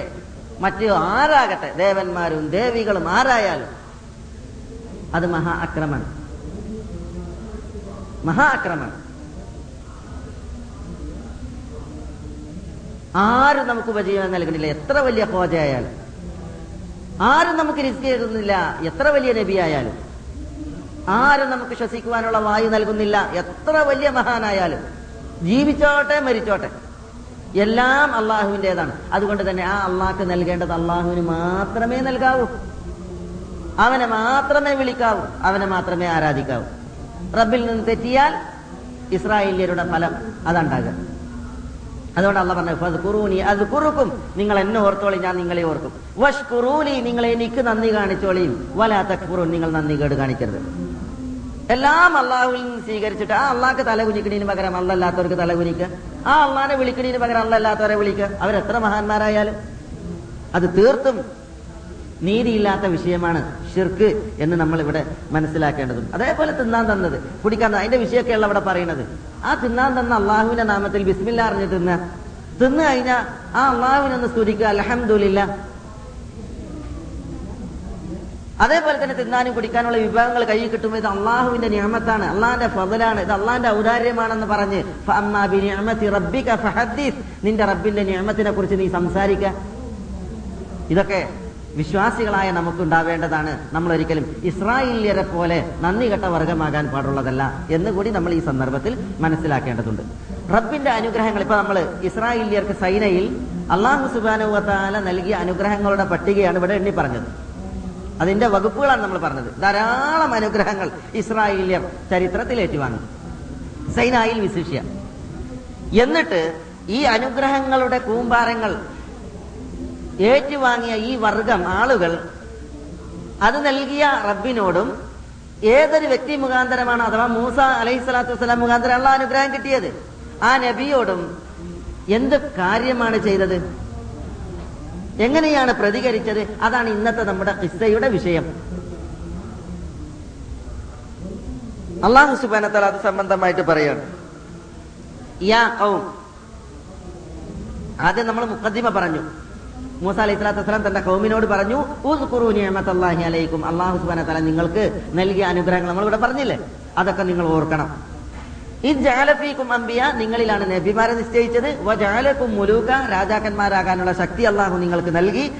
S1: മറ്റു ആരാകട്ടെ ദേവന്മാരും ദേവികളും ആരായാലും അത് മഹാ അക്രമാണ് മഹാ അക്രമാണ് ആരും നമുക്ക് ഉപജീവനം നൽകുന്നില്ല. എത്ര വലിയ ഹോജയായാലും ആരും നമുക്ക് റിസ്ക് നൽകുന്നില്ല എത്ര വലിയ നബിയായാലും. ആരും നമുക്ക് ശ്വസിക്കുവാനുള്ള വായു നൽകുന്നില്ല. എത്ര വലിയ മഹാനായാലും. ജീവിച്ചോട്ടെ മരിച്ചോട്ടെ. എല്ലാം അള്ളാഹുവിന്റെതാണ്. അതുകൊണ്ട് തന്നെ ആ അള്ളാഹ്ക്ക് നൽകേണ്ടത് അള്ളാഹുവിന് മാത്രമേ നൽകാവൂ. അവനെ മാത്രമേ വിളിക്കാവൂ. അവനെ മാത്രമേ ആരാധിക്കാവൂ. റബ്ബിൽ നിന്ന് തെറ്റിയാൽ ഇസ്രായേലിയരുടെ ഫലം അതുണ്ടാകുക അതുകൊണ്ട് അള്ള പറഞ്ഞു കുറൂനി അത് കുറുക്കും നിങ്ങൾ എന്നെ ഓർത്തോളി ഞാൻ നിങ്ങളെ ഓർക്കും. വഷ് കുറൂനി നിങ്ങൾ എനിക്ക് നന്ദി കാണിച്ചോളിയും വലാത്ത കുറു നിങ്ങൾ നന്ദി കേട് കാണിക്കരുത്. എല്ലാം അള്ളാഹുവിൽ നിന്ന് സ്വീകരിച്ചിട്ട് ആ അള്ളാഹ്ക്ക് തല കുനിക്കണീന് പകരം അള്ളല്ലാത്തവർക്ക് തല കുനിക്കുക ആ അള്ളാഹിനെ വിളിക്കണീന് പകരം അള്ളല്ലാത്തവരെ വിളിക്കുക അവരെത്ര മഹാന്മാരായാലും. അത് തീർത്തും നീതിയില്ലാത്ത വിഷയമാണ് ഷിർക്ക് എന്ന് നമ്മൾ ഇവിടെ മനസ്സിലാക്കേണ്ടതും. അതേപോലെ തിന്നാൻ തന്നത്. കുടിക്കാൻ അതിന്റെ വിഷയമൊക്കെയുള്ള അവിടെ പറയുന്നത് ആ തിന്നാൻ തന്ന അള്ളാഹുവിന്റെ നാമത്തിൽ ബിസ്മില്ല അറിഞ്ഞ് തിന്ന. തിന്നു കഴിഞ്ഞാൽ ആ അള്ളാഹുവിനൊന്ന് സ്തുതിക്കുക. അലഹമുല്ല അതേപോലെ തന്നെ തിന്നാനും കുടിക്കാനുള്ള വിഭവങ്ങൾ കയ്യിൽ കിട്ടുമ്പോൾ ഇത് അള്ളാഹുവിന്റെ നിയമത്താണ് അള്ളാഹിന്റെ ഫതലാണ് ഇത് അള്ളാഹിന്റെ ഔദാര്യമാണെന്ന് പറഞ്ഞ് നിന്റെ റബ്ബിന്റെ നിയമത്തിനെ കുറിച്ച് നീ സംസാരിക്ക. ഇതൊക്കെ വിശ്വാസികളായ നമുക്കുണ്ടാവേണ്ടതാണ് നമ്മൾ ഒരിക്കലും ഇസ്രായേലിയരെ പോലെ നന്ദി കെട്ട വർഗമാകാൻ പാടുള്ളതല്ല എന്ന് കൂടി നമ്മൾ ഈ സന്ദർഭത്തിൽ മനസ്സിലാക്കേണ്ടതുണ്ട്. റബ്ബിന്റെ അനുഗ്രഹങ്ങൾ ഇപ്പൊ നമ്മൾ ഇസ്രായേലിയർക്ക് സൈനയിൽ അള്ളാഹു സുബാനുവത്താല നൽകിയ അനുഗ്രഹങ്ങളുടെ പട്ടികയാണ് ഇവിടെ എണ്ണി പറഞ്ഞത് അതിന്റെ വകുപ്പുകളാണ് നമ്മൾ പറഞ്ഞത്. ധാരാളം അനുഗ്രഹങ്ങൾ ഇസ്രായേലിയർ ചരിത്രത്തിൽ ഏറ്റുവാങ്ങി. സൈനായിൽ വിശിഷ്യ. എന്നിട്ട് ഈ അനുഗ്രഹങ്ങളുടെ കൂമ്പാരങ്ങൾ ഏറ്റുവാങ്ങിയ ഈ വർഗം ആളുകൾ അത് നൽകിയ റബ്ബിനോടും ഏതൊരു വ്യക്തി മുഖാന്തരമാണ് അഥവാ മൂസ അലൈഹി സ്വലാത്തു വസ്സലാം മുഖാന്തരമുള്ള അനുഗ്രഹം കിട്ടിയത്? ആ നബിയോടും എന്ത് കാര്യമാണ് ചെയ്തത്? എങ്ങനെയാണ് പ്രതികരിച്ചത്? അതാണ് ഇന്നത്തെ നമ്മുടെ ഇസ്സയുടെ വിഷയം. അള്ളാഹു സുബാനത്താൽ അത് സംബന്ധമായിട്ട് പറയാണ്. യാ കൗം ആദ്യം നമ്മൾ മുഖദ്ദിമ പറഞ്ഞു. മൂസ അലൈഹി സ്വലാത്തു വസ്സലാം തന്റെ കൗമിനോട് പറഞ്ഞു ഉസ്കുറു നിയമത്തല്ലാഹി അലൈക്കും. അള്ളാഹു സുബാന തല നിങ്ങൾക്ക് നൽകിയ അനുഗ്രഹങ്ങൾ നമ്മൾ ഇവിടെ പറഞ്ഞില്ലേ? അതൊക്കെ നിങ്ങൾ ഓർക്കണം. നിങ്ങളിലാണ് നബിമാരെ നിശ്ചയിച്ചത്. മുലൂക്ക രാജാക്കന്മാരാകാനുള്ള ശക്തി അള്ളാഹു നിങ്ങൾക്ക് നൽകി.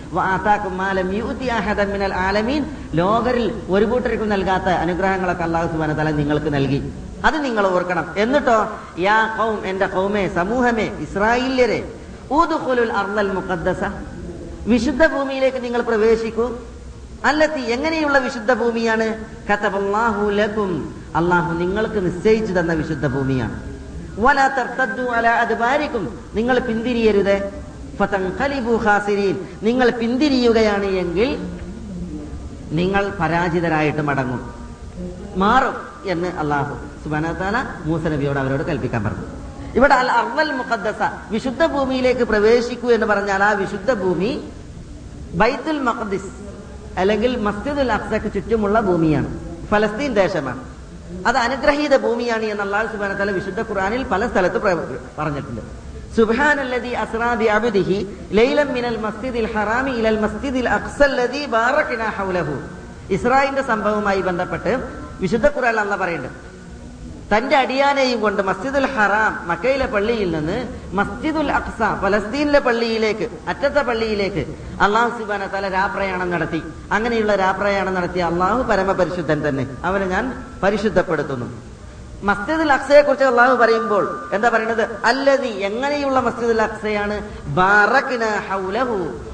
S1: മിനൽ ആലമീൻ. ലോകരിൽ ഒരു കൂട്ടർക്കും നൽകാത്ത അനുഗ്രഹങ്ങളൊക്കെ അള്ളാഹു സുബാന തല നിങ്ങൾക്ക് നൽകി. അത് നിങ്ങൾ ഓർക്കണം. എന്നിട്ടോ യാ കൗം എന്റെ കൗമേ സമൂഹമേ ഇസ്രായേല്യരെ മുഖദ്ദസ. വിശുദ്ധ ഭൂമിയിലേക്ക് നിങ്ങൾ പ്രവേശിക്കൂ. അല്ലത്തി എങ്ങനെയുള്ള വിശുദ്ധ ഭൂമിയാണ്? ലക്കും അള്ളാഹു നിങ്ങൾക്ക് നിശ്ചയിച്ചു തന്ന വിശുദ്ധ ഭൂമിയാണ്. അല നിങ്ങൾ പിന്തിരിയരുത്. ഫതൻഖലിബു ഖാസിരീൻ. നിങ്ങൾ പിന്തിരിയുകയാണ് എങ്കിൽ നിങ്ങൾ പരാജിതരായിട്ട് മടങ്ങും. മാറും എന്ന് അള്ളാഹു സുബാന മൂസ നബിയോട് അവരോട് കൽപ്പിക്കാൻ പറഞ്ഞു. ഇവിടെ അൽ അർവൽ മുഖദ്ദസ. വിശുദ്ധ ഭൂമിയിലേക്ക് പ്രവേശിക്കൂ എന്ന് പറഞ്ഞാൽ ആ വിശുദ്ധ ഭൂമി ബൈത്തുൽ മഖദിസ് അല്ലെങ്കിൽ മസ്ജിദുൽ അഫ്സക്ക് ചുറ്റുമുള്ള ഭൂമിയാണ്. ഫലസ്തീൻ ദേശമാണ്. അത് അനുഗ്രഹീത ഭൂമിയാണ് എന്ന് അള്ളാഹു സുബാന തല വിശുദ്ധ ഖുറാനിൽ പല സ്ഥലത്ത് പറഞ്ഞിട്ടുണ്ട്. ഇസ്രായേലിന്റെ സംഭവവുമായി ബന്ധപ്പെട്ട് വിശുദ്ധ ഖുറാൻ അള്ള പറയുന്നുണ്ട്. തന്റെ അടിയാനെയും കൊണ്ട് മസ്ജിദുൽ ഹറാം മക്കയിലെ പള്ളിയിൽ നിന്ന് മസ്ജിദുൽ അഖ്സ ഫലസ്തീനിലെ പള്ളിയിലേക്ക് അറ്റത്തെ പള്ളിയിലേക്ക് അള്ളാഹു സുബാന തല രാപ്രയാണം നടത്തി. അങ്ങനെയുള്ള രാപ്രയാണം നടത്തിയ അള്ളാഹു പരമപരിശുദ്ധൻ തന്നെ. അവനെ ഞാൻ പരിശുദ്ധപ്പെടുത്തുന്നു. മസ്ജിദുൽ അക്സയെ കുറിച്ച് അള്ളാഹു പറയുമ്പോൾ എന്താ പറയുന്നത്? അല്ലതി എങ്ങനെയുള്ള മസ്ജിദുൽ അക്സയാണ്?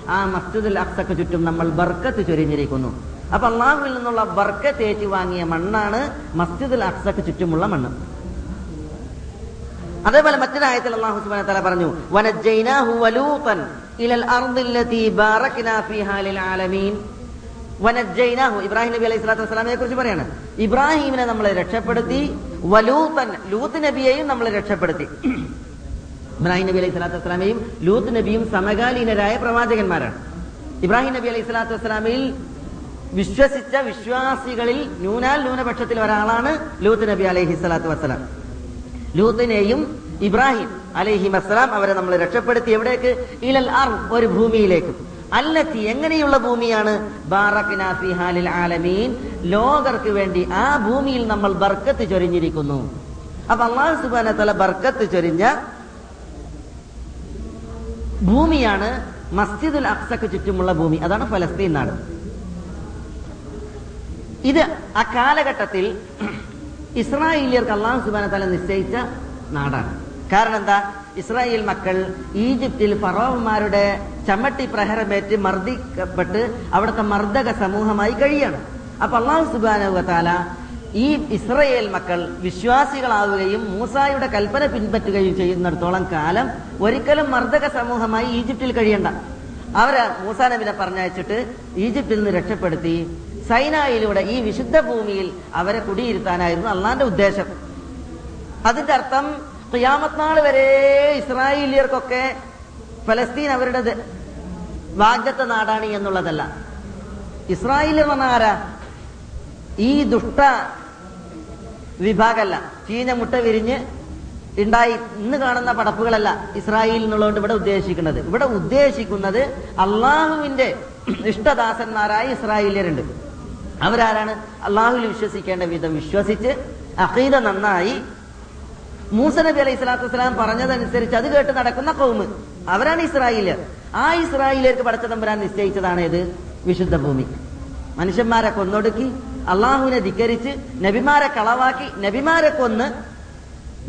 S1: ആ മസ്ജിദുൽ അക്സക്ക് ചുറ്റും നമ്മൾ ബർക്കത്ത് ചൊരിഞ്ഞിരിക്കുന്നു. അപ്പൊ അള്ളാഹുവിൽ നിന്നുള്ള ബർക്കത്ത് ഏറ്റി വാങ്ങിയ മണ്ണാണ് മസ്ജിദുൽ അക്സക്ക് ചുറ്റുമുള്ള മണ്ണ്. അതേപോലെ മറ്റൊരായത്തിൽ അള്ളാഹു സുബാന തല പറഞ്ഞു ഇലൽ അർദില്ലതി ആലമീൻ. ഇബ്രാഹിം നബി അലൈഹി സ്വലാത്തു വസ്സലാമയെ കുറിച്ച് പറയാണ്. ഇബ്രാഹിമിനെ നമ്മൾ രക്ഷപ്പെടുത്തി വലൂത്തൻ ലൂത്ത് നബിയെയും നമ്മൾ രക്ഷപ്പെടുത്തി. ഇബ്രാഹിം നബി അലൈഹി സ്വലാത്തു വസ്സലാമയും ലൂത്ത് നബിയും സമകാലീനരായ പ്രവാചകന്മാരാണ്. ഇബ്രാഹിം നബി അലൈഹി സ്വലാത്തു വസ്സലാമയിൽ വിശ്വസിച്ച വിശ്വാസികളിൽ ന്യൂനാൽ ന്യൂനപക്ഷത്തിൽ ഒരാളാണ് ലൂത്ത് നബി അലൈഹി സ്വലാത്തു വസ്സലാം. ലൂത്തിനെയും ഇബ്രാഹിം അലൈഹി വസ്സലാം അവരെ നമ്മൾ രക്ഷപ്പെടുത്തി എവിടേക്ക്? ഇലൽ അർ ഒരു ഭൂമിയിലേക്ക്. അല്ലത്തി എങ്ങനെയുള്ള ഭൂമിയാണ്? ആലമീൻ. ലോകർക്ക് വേണ്ടി ആ ഭൂമിയിൽ നമ്മൾ ബർക്കത്ത് ചൊരിഞ്ഞിരിക്കുന്നു. അപ്പൊ അള്ളാഹു സുബാന ബർക്കത്ത് ചൊരിഞ്ഞ ഭൂമിയാണ് മസ്ജിദുൽ അക്സക്ക് ചുറ്റുമുള്ള ഭൂമി. അതാണ് ഫലസ്തീൻ നാട്. ഇത് ആ കാലഘട്ടത്തിൽ ഇസ്രായേലിയർക്ക് അള്ളാഹു സുബാന തല നിശ്ചയിച്ച നാടാണ്. കാരണം എന്താ? ഇസ്രായേൽ മക്കൾ ഈജിപ്തിൽ ഫറോവന്മാരുടെ ചമ്മട്ടി പ്രഹരമേറ്റ് മർദ്ദിക്കപ്പെട്ട് അവിടുത്തെ മർദ്ദക സമൂഹമായി കഴിയാണ്. അപ്പൊ അള്ളാഹു സുബാന താല ഈ ഇസ്രയേൽ മക്കൾ വിശ്വാസികളാവുകയും മൂസായുടെ കൽപ്പന പിൻപറ്റുകയും ചെയ്യുന്നിടത്തോളം കാലം ഒരിക്കലും മർദ്ദക സമൂഹമായി ഈജിപ്തിൽ കഴിയണ്ട. അവർ മൂസാ നബിനെ പറഞ്ഞയച്ചിട്ട് ഈജിപ്തിൽ നിന്ന് രക്ഷപ്പെടുത്തി സൈനായിലൂടെ ഈ വിശുദ്ധ ഭൂമിയിൽ അവരെ കുടിയിരുത്താനായിരുന്നു അള്ളാന്റെ ഉദ്ദേശം. അതിന്റെ അർത്ഥം ക്യാമത്നാൾ നാൾ വരെ ഇസ്രായേലിയർക്കൊക്കെ ഫലസ്തീൻ അവരുടെ വാഗ്ദത്ത നാടാണ് എന്നുള്ളതല്ല. എന്ന് പറഞ്ഞാൽ ആരാ? ഈ ദുഷ്ട വിഭാഗമല്ല. ചീന മുട്ട വിരിഞ്ഞ് ഉണ്ടായി ഇന്ന് കാണുന്ന പടപ്പുകളല്ല ഇസ്രായേൽ എന്നുള്ളതുകൊണ്ട് ഇവിടെ ഉദ്ദേശിക്കുന്നത്. ഇവിടെ ഉദ്ദേശിക്കുന്നത് അള്ളാഹുവിന്റെ ഇഷ്ടദാസന്മാരായ ഇസ്രായേലിയരുണ്ട്. അവരാരാണ്? അള്ളാഹുവിൽ വിശ്വസിക്കേണ്ട വിധം വിശ്വസിച്ച് അഖീദ നന്നായി മൂസ നബി അലൈഹി സ്വലാത്തു വസ്സലാം പറഞ്ഞതനുസരിച്ച് അത് കേട്ട് നടക്കുന്ന കൗമ് അവരാണ് ഇസ്രായേലർ ആ ഇസ്രായേലിലേക്ക് പടച്ച തമ്പുരാൻ നിശ്ചയിച്ചതാണ് ഇത് വിശുദ്ധ ഭൂമി. മനുഷ്യന്മാരെ കൊന്നൊടുക്കി അള്ളാഹുവിനെ ധിക്കരിച്ച് നബിമാരെ കളവാക്കി നബിമാരെ കൊന്ന്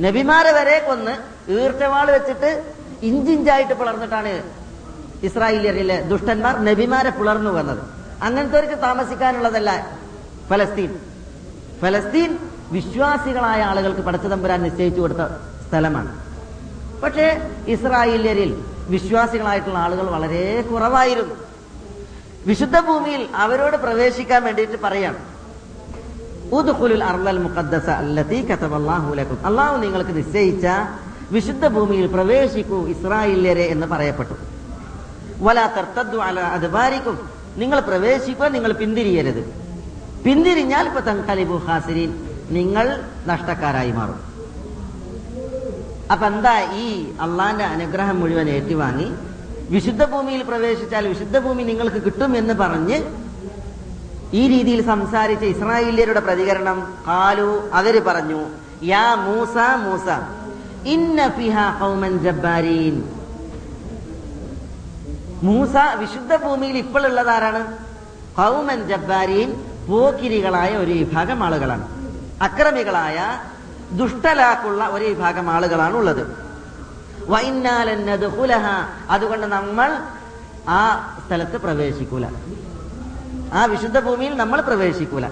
S1: നബിമാരെ വരെ കൊന്ന് ഈർച്ചവാൾ വെച്ചിട്ട് ഇഞ്ചിഞ്ചായിട്ട് പിളർന്നിട്ടാണ് ഇസ്രായേലിയറിലെ ദുഷ്ടന്മാർ നബിമാരെ പിളർന്നു വന്നത്. അങ്ങനത്തെ താമസിക്കാനുള്ളതല്ല. ഫലസ്തീൻ. ഫലസ്തീൻ വിശ്വാസികളായ ആളുകൾക്ക് പടച്ചതമ്പുരാൻ നിശ്ചയിച്ചു കൊടുത്ത സ്ഥലമാണ്. പക്ഷേ ഇസ്രായേലിയരിൽ വിശ്വാസികളായിട്ടുള്ള ആളുകൾ വളരെ കുറവായിരുന്നു. വിശുദ്ധ ഭൂമിയിൽ അവരോട് പ്രവേശിക്കാൻ വേണ്ടിയിട്ട് പറയാണ്. അള്ളാഹു നിങ്ങൾക്ക് നിശ്ചയിച്ച വിശുദ്ധ ഭൂമിയിൽ പ്രവേശിക്കൂ ഇസ്രായേല്യരെ എന്ന് പറയപ്പെട്ടു. വലാ അദ്ബാരിക്കും. നിങ്ങൾ പ്രവേശിക്കുക നിങ്ങൾ പിന്തിരിയരുത്. പിന്തിരിഞ്ഞാൽ ഇപ്പൊ തങ്കലിബു ഹാസിരീൻ നിങ്ങൾ നഷ്ടക്കാരായി മാറും. അപ്പൊ എന്താ ഈ അള്ളാന്റെ അനുഗ്രഹം മുഴുവൻ ഏറ്റുവാങ്ങി? വിശുദ്ധ ഭൂമിയിൽ പ്രവേശിച്ചാൽ വിശുദ്ധ ഭൂമി നിങ്ങൾക്ക് കിട്ടും എന്ന് പറഞ്ഞ് ഈ രീതിയിൽ സംസാരിച്ച ഇസ്രായേലിയരുടെ പ്രതികരണം കാലു അവർ പറഞ്ഞു യാ മൂസ മൂസ ഇന്ന ഖൗമൻ മൂസ വിശുദ്ധ ഭൂമിയിൽ ആരാണ്? കൗമൻ ജബ്ബാരീൻ പോക്കിരികളായ ഒരു വിഭാഗം ആളുകളാണ്. അക്രമികളായ ദുഷ്ടലാക്കുള്ള ഒരു വിഭാഗം ആളുകളാണ് ഉള്ളത്. വൈന്നാലെന്നതുഹുലഹ അതുകൊണ്ട് നമ്മൾ ആ സ്ഥലത്ത് പ്രവേശിക്കൂല. ആ വിശുദ്ധ ഭൂമിയിൽ നമ്മൾ പ്രവേശിക്കൂല.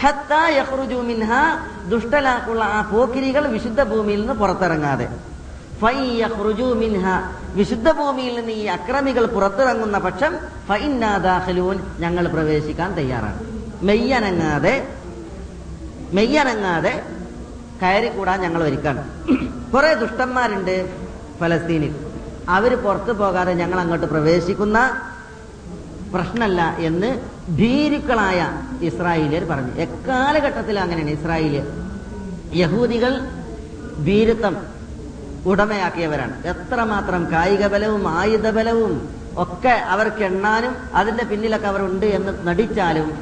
S1: ഹത്താ യഹ്റുജു മിൻഹ. ദുഷ്ടലാക്കുള്ള ആ പോക്കിരികൾ വിശുദ്ധ ഭൂമിയിൽ നിന്ന് പുറത്തിറങ്ങാതെ. വിശുദ്ധ ഭൂമിയിൽ നിന്ന് ഈ അക്രമികൾ പുറത്തിറങ്ങുന്ന പക്ഷം ഫൈനാദാഹലൂൻ ഞങ്ങൾ പ്രവേശിക്കാൻ തയ്യാറാണ്. മെയ്യനങ്ങാതെ മെയ്യനങ്ങാതെ കയറിക്കൂടാൻ ഞങ്ങൾ ഒരുക്കാണ്. കുറെ ദുഷ്ടന്മാരുണ്ട് ഫലസ്തീനിൽ. അവർ പുറത്തു പോകാതെ ഞങ്ങൾ അങ്ങോട്ട് പ്രവേശിക്കുന്ന പ്രശ്നമല്ല എന്ന് ഭീരുക്കളായ ഇസ്രായേലിയർ പറഞ്ഞു. എക്കാലഘട്ടത്തിൽ അങ്ങനെയാണ്. ഇസ്രായേലിയർ. യഹൂദികൾ ഭീരുത്വം ഉടമയാക്കിയവരാണ്. എത്രമാത്രം കായിക ബലവും ആയുധ ബലവും ഒക്കെ അവർക്ക് എണ്ണാനും അതിന്റെ പിന്നിലൊക്കെ അവർ ഉണ്ട് എന്ന് നടിച്ചാലും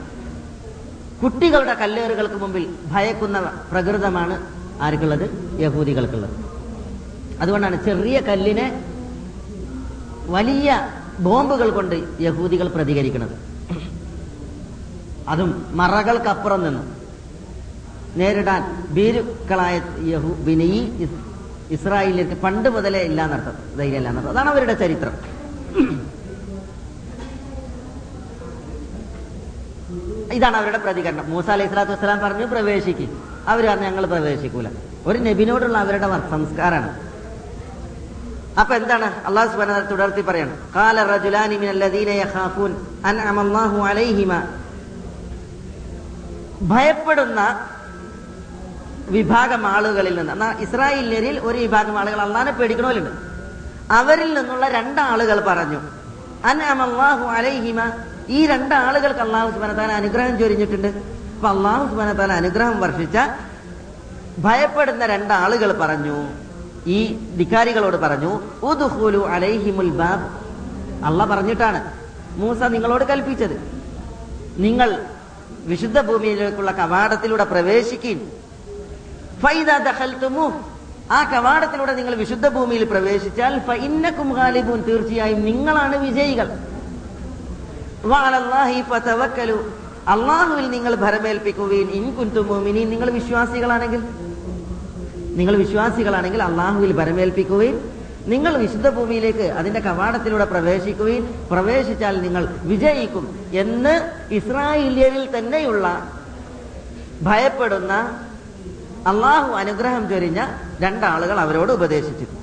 S1: കുട്ടികളുടെ കല്ലേറുകൾക്ക് മുമ്പിൽ ഭയക്കുന്ന പ്രകൃതമാണ് ആർക്കുള്ളത്? യഹൂദികൾക്കുള്ളത്. അതുകൊണ്ടാണ് ചെറിയ കല്ലിനെ വലിയ ബോംബുകൾ കൊണ്ട് യഹൂദികൾ പ്രതികരിക്കുന്നത്. അതും മറകൾക്കപ്പുറം നിന്നും നേരിടാൻ ഭീരുക്കളായ യഹു ഇസ്- ഇസ്രായേലിലേക്ക് പണ്ട് മുതലേ ഇല്ലാന്നർത്ഥം ധൈര്യം ഇല്ലാന്നർത്ഥം. അതാണ് അവരുടെ ചരിത്രം. ഇതാണ് അവരുടെ പ്രതികരണം. മൂസ അലൈഹി സ്വലാത്തു വസ്സലാം പറഞ്ഞു പ്രവേശിക്കും. അവർ പറഞ്ഞു ഞങ്ങൾ പ്രവേശിക്കൂല. ഒരു നബിനോടുള്ള അവരുടെ സംസ്കാരമാണ് അപ്പൊ എന്താണ്? അള്ളാഹു സുബാന തുടർത്തി പറയാണ്. ഖാല റജുലാനി മിനല്ലദീന യഖാഫൂൻ അൻഅമ അല്ലാഹു അലൈഹിമ. ഭയപ്പെടുന്ന വിഭാഗം ആളുകളിൽ നിന്ന്. എന്നാ ഇസ്രായേലിൽ ഒരു വിഭാഗം ആളുകൾ അള്ളാനെ പേടിക്കണമല്ലോ അവരിൽ നിന്നുള്ള രണ്ടാളുകൾ പറഞ്ഞു അല്ലാഹു അലൈഹിമ. ഈ രണ്ടാളുകൾക്ക് അള്ളാഹു സുബനത്താൻ അനുഗ്രഹം ചൊരിഞ്ഞിട്ടുണ്ട്. അപ്പൊ അള്ളാഹു സുബനത്താൻ അനുഗ്രഹം വർഷിച്ച ഭയപ്പെടുന്ന രണ്ടാളുകൾ പറഞ്ഞു ഈ ധിക്കാരികളോട് പറഞ്ഞു ഉദുഹുലു അലൈഹിമുൽ ബാബ്. അള്ള പറഞ്ഞിട്ടാണ് മൂസ നിങ്ങളോട് കൽപ്പിച്ചത്. നിങ്ങൾ വിശുദ്ധ ഭൂമിയിലേക്കുള്ള കവാടത്തിലൂടെ പ്രവേശിക്കും ആ കവാടത്തിലൂടെ നിങ്ങൾ വിശുദ്ധ ഭൂമിയിൽ പ്രവേശിച്ചാൽ ഫഇന്നകും ഗാലിബൂൻ. തീർച്ചയായും നിങ്ങളാണ് വിജയികൾ. അള്ളാഹുവിൽ നിങ്ങൾ ഭരമേൽപ്പിക്കുകയും ഇൻ കുൻതും മുഅ്മിനീൻ. നിങ്ങൾ വിശ്വാസികളാണെങ്കിൽ നിങ്ങൾ വിശ്വാസികളാണെങ്കിൽ അള്ളാഹുവിൽ ഭരമേൽപ്പിക്കുകയും നിങ്ങൾ വിശുദ്ധ ഭൂമിയിലേക്ക് അതിന്റെ കവാടത്തിലൂടെ പ്രവേശിക്കുകയും പ്രവേശിച്ചാൽ നിങ്ങൾ വിജയിക്കും എന്ന് ഇസ്രായേലിയരിൽ തന്നെയുള്ള ഭയപ്പെടുന്ന അള്ളാഹു അനുഗ്രഹം ചൊരിഞ്ഞ രണ്ടാളുകൾ അവരോട് ഉപദേശിച്ചിരുന്നു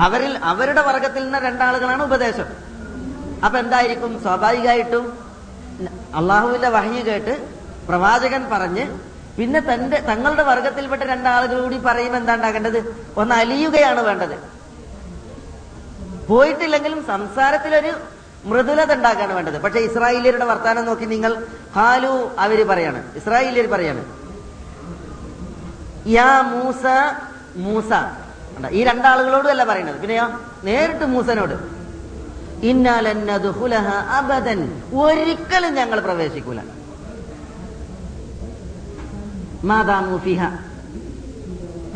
S1: അവരിൽ അവരുടെ വർഗത്തിൽ നിന്ന് രണ്ടാളുകളാണ് ഉപദേശം. അപ്പൊ എന്തായിരിക്കും? സ്വാഭാവികമായിട്ടും അള്ളാഹുവിന്റെ വഹി കേട്ട് പ്രവാചകൻ പറഞ്ഞ് പിന്നെ തന്റെ തങ്ങളുടെ വർഗത്തിൽപ്പെട്ട രണ്ടാളുകൾ കൂടി പറയും എന്താ ഉണ്ടാകേണ്ടത് ഒന്ന് അലിയുകയാണ് വേണ്ടത്. പോയിട്ടില്ലെങ്കിലും സംസാരത്തിലൊരു മൃദുലത ഉണ്ടാക്കാണ് വേണ്ടത്. പക്ഷെ ഇസ്രായേലിയരുടെ വർത്താനം നോക്കി നിങ്ങൾ ഹാലു അവർ പറയാണ്. ഇസ്രായേലിയർ പറയാണ്. യാ മൂസ മൂസ? ഈ രണ്ടാളുകളോടും അല്ല പറയുന്നത് പിന്നെയോ നേരിട്ട് മൂസനോട്. അബദൻ. ഒരിക്കലും ഞങ്ങൾ പ്രവേശിക്കൂല. മാതാമു ഫിഹ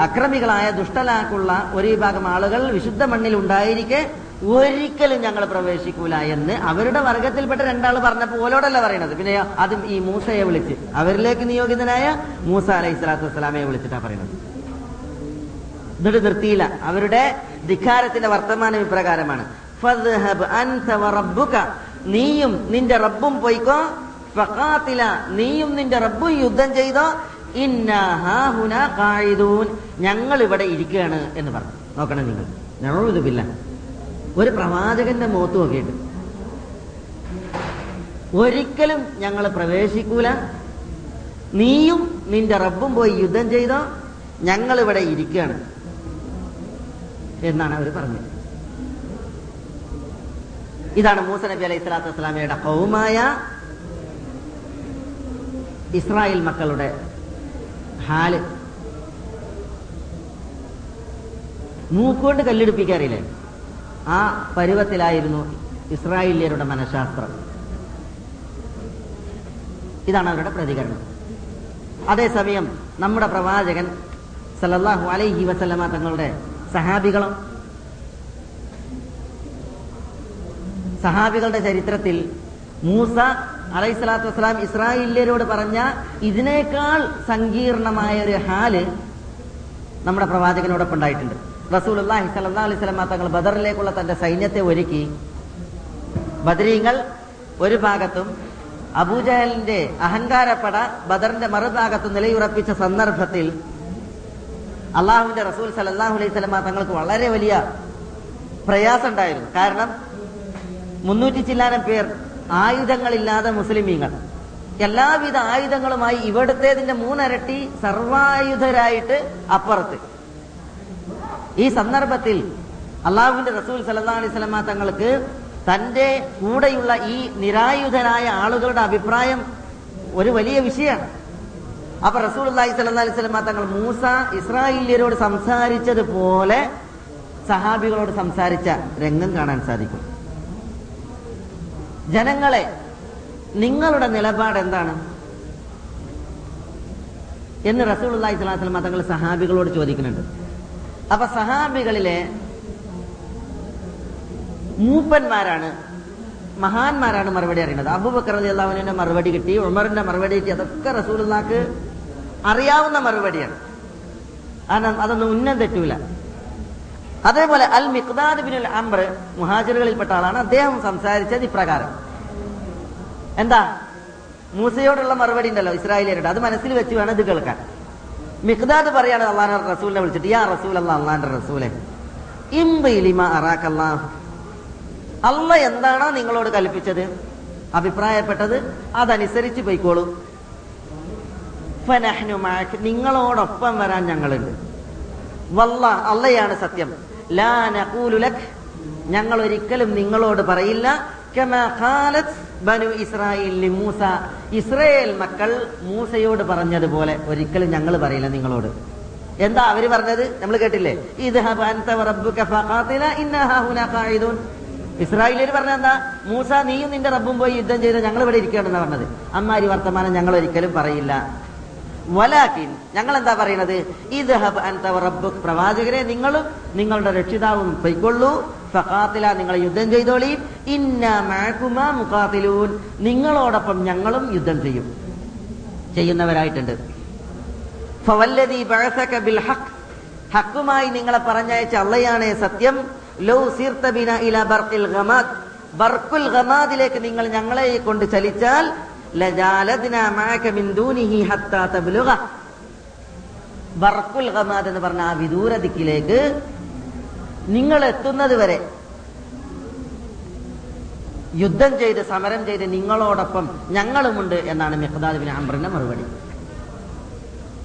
S1: അക്രമികളായ ദുഷ്ടലാക്കുള്ള ഒരു വിഭാഗം ആളുകൾ വിശുദ്ധ മണ്ണിൽ ഉണ്ടായിരിക്കെ ഒരിക്കലും ഞങ്ങൾ പ്രവേശിക്കൂല എന്ന് അവരുടെ വർഗത്തിൽപ്പെട്ട രണ്ടാൾ പറഞ്ഞപ്പോൾ ഓലോടല്ല പറയണത്? പിന്നെ അതും ഈ മൂസയെ വിളിച്ച്. അവരിലേക്ക് നിയോഗിതനായ മൂസ അലൈഹി സ്വലാത്തു വസ്സലാമയെ വിളിച്ചിട്ടാ പറയുന്നത് എന്നിട്ട് നിർത്തിയില്ല. അവരുടെ ധിക്കാരത്തിന്റെ വർത്തമാനം ഇപ്രകാരമാണ്. നീയും നിന്റെ റബ്ബും പോയിക്കോ. നീയും നിന്റെ റബ്ബും യുദ്ധം ചെയ്തോ. ഇന്നാഹുന ഞങ്ങൾ ഇവിടെ ഇരിക്കുകയാണ് എന്ന് പറഞ്ഞു. നോക്കണം നിങ്ങൾ. നഴുതുമില്ല ഒരു പ്രവാചകന്റെ മുഖത്ത് നോക്കിയിട്ട്. ഒരിക്കലും ഞങ്ങൾ പ്രവേശിക്കൂല. നീയും നിന്റെ റബ്ബും പോയി യുദ്ധം ചെയ്തോ. ഞങ്ങൾ ഇവിടെ ഇരിക്കുകയാണ്. എന്നാണ് അവർ പറഞ്ഞത്. ഇതാണ് മൂസ നബി അലൈഹി സ്വലാത്തു വസ്സലാമയുടെ കൗമായ ഇസ്രായേൽ മക്കളുടെ ഹാൽ. മൂക്കുകൊണ്ട് കല്ലെടുപ്പിക്കാറില്ലേ? ആ പരുവത്തിലായിരുന്നു ഇസ്രായേലിയരുടെ മനഃശാസ്ത്രം. ഇതാണ് അവരുടെ പ്രതികരണം. അതേസമയം നമ്മുടെ പ്രവാചകൻ സല്ലല്ലാഹു അലൈഹി വസല്ലമ തങ്ങളുടെ സഹാബികളും സഹാബികളുടെ ചരിത്രത്തിൽ മൂസ അലൈഹി സ്വലാത്തു വസ്സലാം ഇസ്രായേലിയരോട് പറഞ്ഞ ഇതിനേക്കാൾ സങ്കീർണമായ ഒരു ഹാൽ നമ്മുടെ പ്രവാചകനോടൊപ്പം ഉണ്ടായിട്ടുണ്ട് അള്ളാഹി സല്ലാ അലൈഹി സ്വലമ തങ്ങൾ ബദറിലേക്കുള്ള തന്റെ സൈന്യത്തെ ഒരുക്കി. ബദരീങ്ങൾ ഒരു ഭാഗത്തും അബൂജഹലിന്റെ അഹങ്കാരപ്പട ബദറിന്റെ മറുഭാഗത്ത് നിലയുറപ്പിച്ച സന്ദർഭത്തിൽ അള്ളാഹുവിന്റെ റസൂൽ സലല്ലാഹു അലൈഹി സ്വലമ തങ്ങൾക്ക് വളരെ വലിയ പ്രയാസം ഉണ്ടായിരുന്നു കാരണം മുന്നൂറ്റി ചില്ലാനം പേർ ആയുധങ്ങളില്ലാതെ മുസ്ലിമീങ്ങൾ. എല്ലാവിധ ആയുധങ്ങളുമായി ഇവിടുത്തേതിന്റെ മൂന്നരട്ടി സർവായുധരായിട്ട് അപ്പുറത്ത്. ഈ സന്ദർഭത്തിൽ അള്ളാഹുവിന്റെ റസൂൽ സല്ലാ അലൈഹി തങ്ങൾക്ക് തന്റെ കൂടെയുള്ള ഈ നിരായുധരായ ആളുകളുടെ അഭിപ്രായം ഒരു വലിയ വിഷയമാണ്. അപ്പൊ റസൂൽ അള്ളാഹി സല്ലാ അലൈഹി സ്വലമ തങ്ങൾ മൂസ ഇസ്രായേലിയരോട് സംസാരിച്ചതുപോലെ സഹാബികളോട് സംസാരിച്ച രംഗം കാണാൻ സാധിക്കും. ജനങ്ങളെ നിങ്ങളുടെ നിലപാട് എന്താണ്? എന്ന് റസൂൾ അള്ളാഹി സ്വലാ തങ്ങൾ സഹാബികളോട് ചോദിക്കുന്നുണ്ട്. അപ്പൊ സഹാബികളിലെ മൂപ്പന്മാരാണ് മഹാന്മാരാണ് മറുപടി അറിയുന്നത്. അബൂബക്കർ അലി അള്ളാഹുവിന്റെ മറുപടി കിട്ടി ഉമറിന്റെ മറുപടി കിട്ടി. അതൊക്കെ റസൂലുള്ളാക്ക് അറിയാവുന്ന മറുപടിയാണ്. കാരണം അതൊന്നും ഉന്നം തെറ്റൂല. അതേപോലെ അൽ മിഖ്ദാദ് ബിൻ അംബർ മുഹാജിറുകളിൽപ്പെട്ട ആളാണ്. അദ്ദേഹം സംസാരിച്ചത് ഇപ്രകാരം. എന്താ? മൂസയോടുള്ള മറുപടി ഉണ്ടല്ലോ ഇസ്രായേലിയരുടെ. അത് മനസ്സിൽ വെച്ച് വേണം ഇത് കേൾക്കാൻ. മിഖ്ദാദ് പറയാണ് അള്ളാഹ് റസൂലിനെ വിളിച്ചിട്ട് യാ റസൂൽ അല്ല അള്ളാന്റെ റസൂലെ ഇംബിലിമ അറാഖല്ലാഹ് അല്ല എന്താണോ നിങ്ങളോട് കൽപ്പിച്ചത്? അഭിപ്രായപ്പെട്ടത്? അതനുസരിച്ച് പോയിക്കോളൂ. നിങ്ങളോടൊപ്പം വരാൻ ഞങ്ങളുണ്ട്. വല്ല അല്ലയാണ് സത്യം. ലാ നഖൂലു ലക് ഞങ്ങൾ ഒരിക്കലും നിങ്ങളോട് പറയില്ല. ബനു ഇസ്രായേലിൽ മൂസ. ഇസ്രായേൽ മക്കൾ മൂസയോട് പറഞ്ഞതുപോലെ ഒരിക്കലും ഞങ്ങൾ പറയില്ല നിങ്ങളോട്. എന്താ അവർ പറഞ്ഞത്? നമ്മൾ കേട്ടില്ലേ? ഇത് ഇസ്രായേലിയർ പറഞ്ഞ എന്താ? മൂസ നീയും നിന്റെ റബ്ബും പോയി യുദ്ധം ചെയ്ത് ഞങ്ങൾ ഇവിടെ ഇരിക്കുകയാണെന്ന് പറഞ്ഞത്. അമ്മാരി വർത്തമാനം ഞങ്ങൾ ഒരിക്കലും പറയില്ല. വലാക്കിൻ ഞങ്ങൾ എന്താ പറയുന്നത് ഇത് പ്രവാചകരെ നിങ്ങളും നിങ്ങളുടെ രക്ഷിതാവും പൊയ്ക്കൊള്ളൂ. ഫഖാത്തില നിങ്ങൾ യുദ്ധം ചെയ്തോളി. ഇന്ന മാക്കുമ മുഖാത്തിലൂൻ. നിങ്ങളോടൊപ്പം ഞങ്ങളും യുദ്ധം ചെയ്യും. ചെയ്യുന്നവരായിട്ടുണ്ട്. ഫവല്ലദീ ബഅസക ബിൽ ഹഖ്. ഹഖുമായി നിങ്ങളെ പറഞ്ഞയച്ച അള്ളയാണ് സത്യം. ലൗ സീർത്ത ബിന ഇല ബർഖിൽ ഗമാദ്. ബർഖുൽ ഗമാദിലേക്ക് നിങ്ങൾ ഞങ്ങളെ കൊണ്ട് ചലിച്ചാൽ ലജാലദ്ന മഅക മിൻ ദൂനിഹി ഹത്താ തബ്ലുഗ. ബർഖുൽ ഗമാദ് എന്ന് പറഞ്ഞ ആ വിദൂര ദിക്കിലേക്ക് നിങ്ങൾ എത്തുന്നത് വരെ യുദ്ധം ചെയ്ത് സമരം ചെയ്ത് നിങ്ങളോടൊപ്പം ഞങ്ങളുമുണ്ട് എന്നാണ് മിഖ്ദാദ് ബിൻ അംറിന്റെ മറുപടി.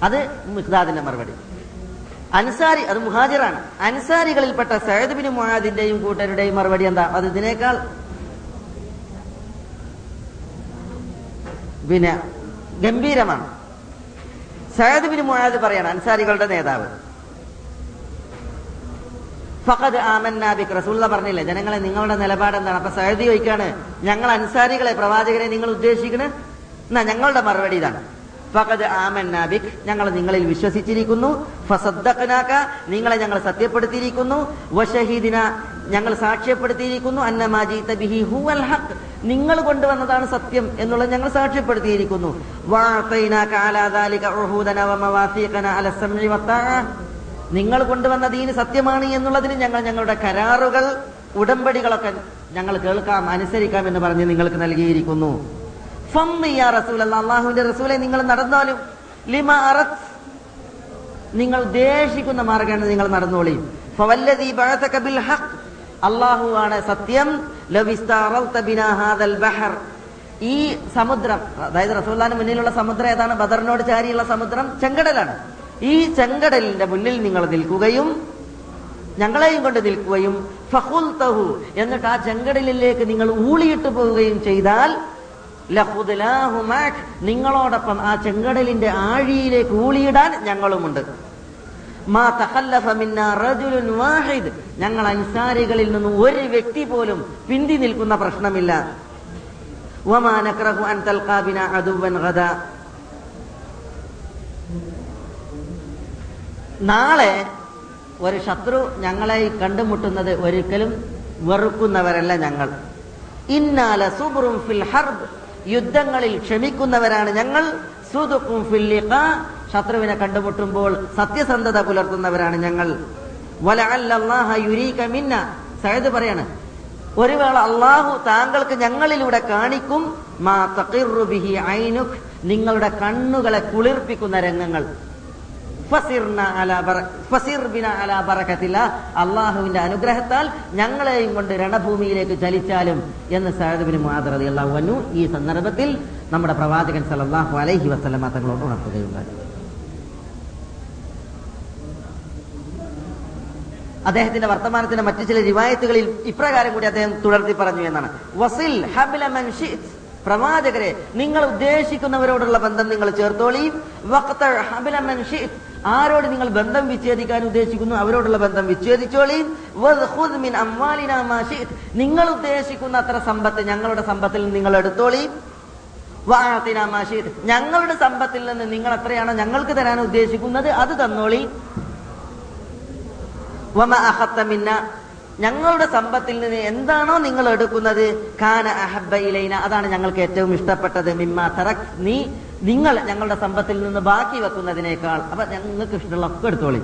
S1: അത് മിഖ്ദാദിന്റെ മറുപടി. അൻസാരി അത് മുഹാജിറാണ്. അൻസാരികളിൽപ്പെട്ട സയദ് ബിൻ മുഹാദിന്റെയും കൂട്ടരുടെയും മറുപടി എന്താ? അത് ഇതിനേക്കാൾ പിന്നെ ഗംഭീരമാണ്. സയദ് ബിൻ മുഹാദ് പറയാണ് അൻസാരികളുടെ നേതാവ്. ഫഖദ് ആമന്നാബിക് റസൂള്ള പറഞ്ഞില്ലേ ജനങ്ങളെ നിങ്ങളുടെ നിലപാട് എന്താണ്? അപ്പൊ സഹദി ചോദിക്കാണ് ഞങ്ങൾ അൻസാരികളെ പ്രവാചകരെ നിങ്ങൾ ഉദ്ദേശിക്കണേ? എന്നാ ഞങ്ങളുടെ മറുപടി ഇതാണ്. ഫഖദ് ആമന്നാബിക് ഞങ്ങൾ നിങ്ങളിൽ വിശ്വസിച്ചിരിക്കുന്നു. ഫസദ്ദഖനാക. നിങ്ങളെ ഞങ്ങൾ സത്യപ്പെടുത്തിയിരിക്കുന്നു. വഷഹീദിന ഞങ്ങൾ സാക്ഷ്യപ്പെടുത്തിയിരിക്കുന്നു. അന്നമാജീത ബിഹി ഹുവൽ ഹഖ്. നിങ്ങൾ കൊണ്ടുവന്നതാണ് സത്യം എന്നുള്ളത് ഞങ്ങൾ സാക്ഷ്യപ്പെടുത്തിയിരിക്കുന്നു. വഅതൈനാക അലാ ദാലിക ഉഹൂദന വമവാസീഖന അല സമഇ വത്താഅ നിങ്ങൾ കൊണ്ടുവന്ന ദീന് സത്യമാണ് എന്നുള്ളതിന് ഞങ്ങൾ ഞങ്ങളുടെ കരാറുകൾ ഉടമ്പടികളൊക്കെ ഞങ്ങൾ കേൾക്കാം അനുസരിക്കാം എന്ന് പറഞ്ഞ് നിങ്ങൾക്ക് നൽകിയിരിക്കുന്നു. അള്ളാഹുവിന്റെ റസൂലെ നിങ്ങൾ നടന്നാലും ലിമ അറത്ത് നിങ്ങൾ ഉദ്ദേശിക്കുന്ന മാർഗമാണ് നിങ്ങൾ നടന്നോളി. അല്ലാഹു ആണ് സത്യം. ഈ സമുദ്രം അതായത് റസൂലുള്ളാഹിന്റെ മുന്നിലുള്ള സമുദ്രം ഏതാണ്? ബദറിനോട് ചാരിയുള്ള സമുദ്രം ചെങ്കടലാണ്. ഈ ചെങ്കടലിന്റെ മുന്നിൽ നിങ്ങൾ നിൽക്കുകയും ഞങ്ങളെയും കൊണ്ട് നിൽക്കുകയും ഫഹുൽ തഹു എന്നിട്ട് ആ ചെങ്കടലിലേക്ക് നിങ്ങൾ ഊളിയിട്ട് പോവുകയും ചെയ്താൽ നിങ്ങളോടൊപ്പം ആ ചെങ്കടലിന്റെ ആഴിയിലേക്ക് ഊളിയിടാൻ ഞങ്ങളുമുണ്ട്. ഞങ്ങൾ അൻസാരികളിൽ നിന്ന് ഒരു വ്യക്തി പോലും പിന്തി നിൽക്കുന്ന പ്രശ്നമില്ല. നാളെ ഒരു ശത്രു ഞങ്ങളെ കണ്ടുമുട്ടുന്നത് ഒരിക്കലും വെറുക്കുന്നവരല്ല ഞങ്ങൾ. ഇന്നാല സുബ്രും ഫിൽ ഹർബ്. യുദ്ധങ്ങളിൽ ക്ഷമിക്കുന്നവരാണ് ഞങ്ങൾ. സുദുക്കും ഫിൽ ശത്രുവിനെ കണ്ടുമുട്ടുമ്പോൾ സത്യസന്ധത പുലർത്തുന്നവരാണ് ഞങ്ങൾ. യുരീക മിന്ന. സയദ് പറയാണ് ഒരു വേള അള്ളാഹു താങ്കൾക്ക് ഞങ്ങളിലൂടെ കാണിക്കും. മാ തഖിറു ബിഹി ഐനുക് നിങ്ങളുടെ കണ്ണുകളെ കുളിർപ്പിക്കുന്ന രംഗങ്ങൾ. അള്ളാഹുവിന്റെ അനുഗ്രഹത്താൽ ഞങ്ങളെയും കൊണ്ട് രണഭൂമിയിലേക്ക് ചലിച്ചാലും എന്ന് സഹദബിന് മാതൃതി അള്ളാഹു ഈ സന്ദർഭത്തിൽ നമ്മുടെ പ്രവാചകൻ സല്ലല്ലാഹു അലൈഹി വസല്ലമ തങ്ങളോട് ഉണർത്തുകയുണ്ടായി. അദ്ദേഹത്തിന്റെ വർത്തമാനത്തിന്റെ മറ്റു ചില റിവായത്തുകളിൽ ഇപ്രകാരം കൂടി അദ്ദേഹം തുടർത്തി പറഞ്ഞു എന്നാണ്. വസിൽ ഹബ്ല മൻ ഷിഅ്ത്. പ്രവാചകരെ നിങ്ങൾ ഉദ്ദേശിക്കുന്നവരോടുള്ള ബന്ധം നിങ്ങൾ ചേർത്തോളി. ആരോട് നിങ്ങൾ ബന്ധം വിച്ഛേദിക്കാൻ ഉദ്ദേശിക്കുന്നു അവരോടുള്ള ബന്ധം വിച്ഛേദിച്ചോളി. നിങ്ങൾ ഉദ്ദേശിക്കുന്ന അത്ര സമ്പത്ത് ഞങ്ങളുടെ സമ്പത്തിൽ നിന്ന് നിങ്ങൾ എടുത്തോളി. ഞങ്ങളുടെ സമ്പത്തിൽ നിന്ന് നിങ്ങൾ അത്രയാണ് ഞങ്ങൾക്ക് തരാൻ ഉദ്ദേശിക്കുന്നത് അത് തന്നോളി ഞങ്ങളുടെ സമ്പത്തിൽ നിന്ന് എന്താണോ നിങ്ങൾ എടുക്കുന്നത്? കാന അഹബ ഇലൈന. അതാണ് ഞങ്ങൾക്ക് ഏറ്റവും ഇഷ്ടപ്പെട്ടത്. മിമ്മാ തറക് നീ നിങ്ങൾ ഞങ്ങളുടെ സമ്പത്തിൽ നിന്ന് ബാക്കി വെക്കുന്നതിനേക്കാൾ. അപ്പൊ ഞങ്ങൾക്ക് ഇഷ്ടമുള്ള ഒക്കെ എടുത്തോളി.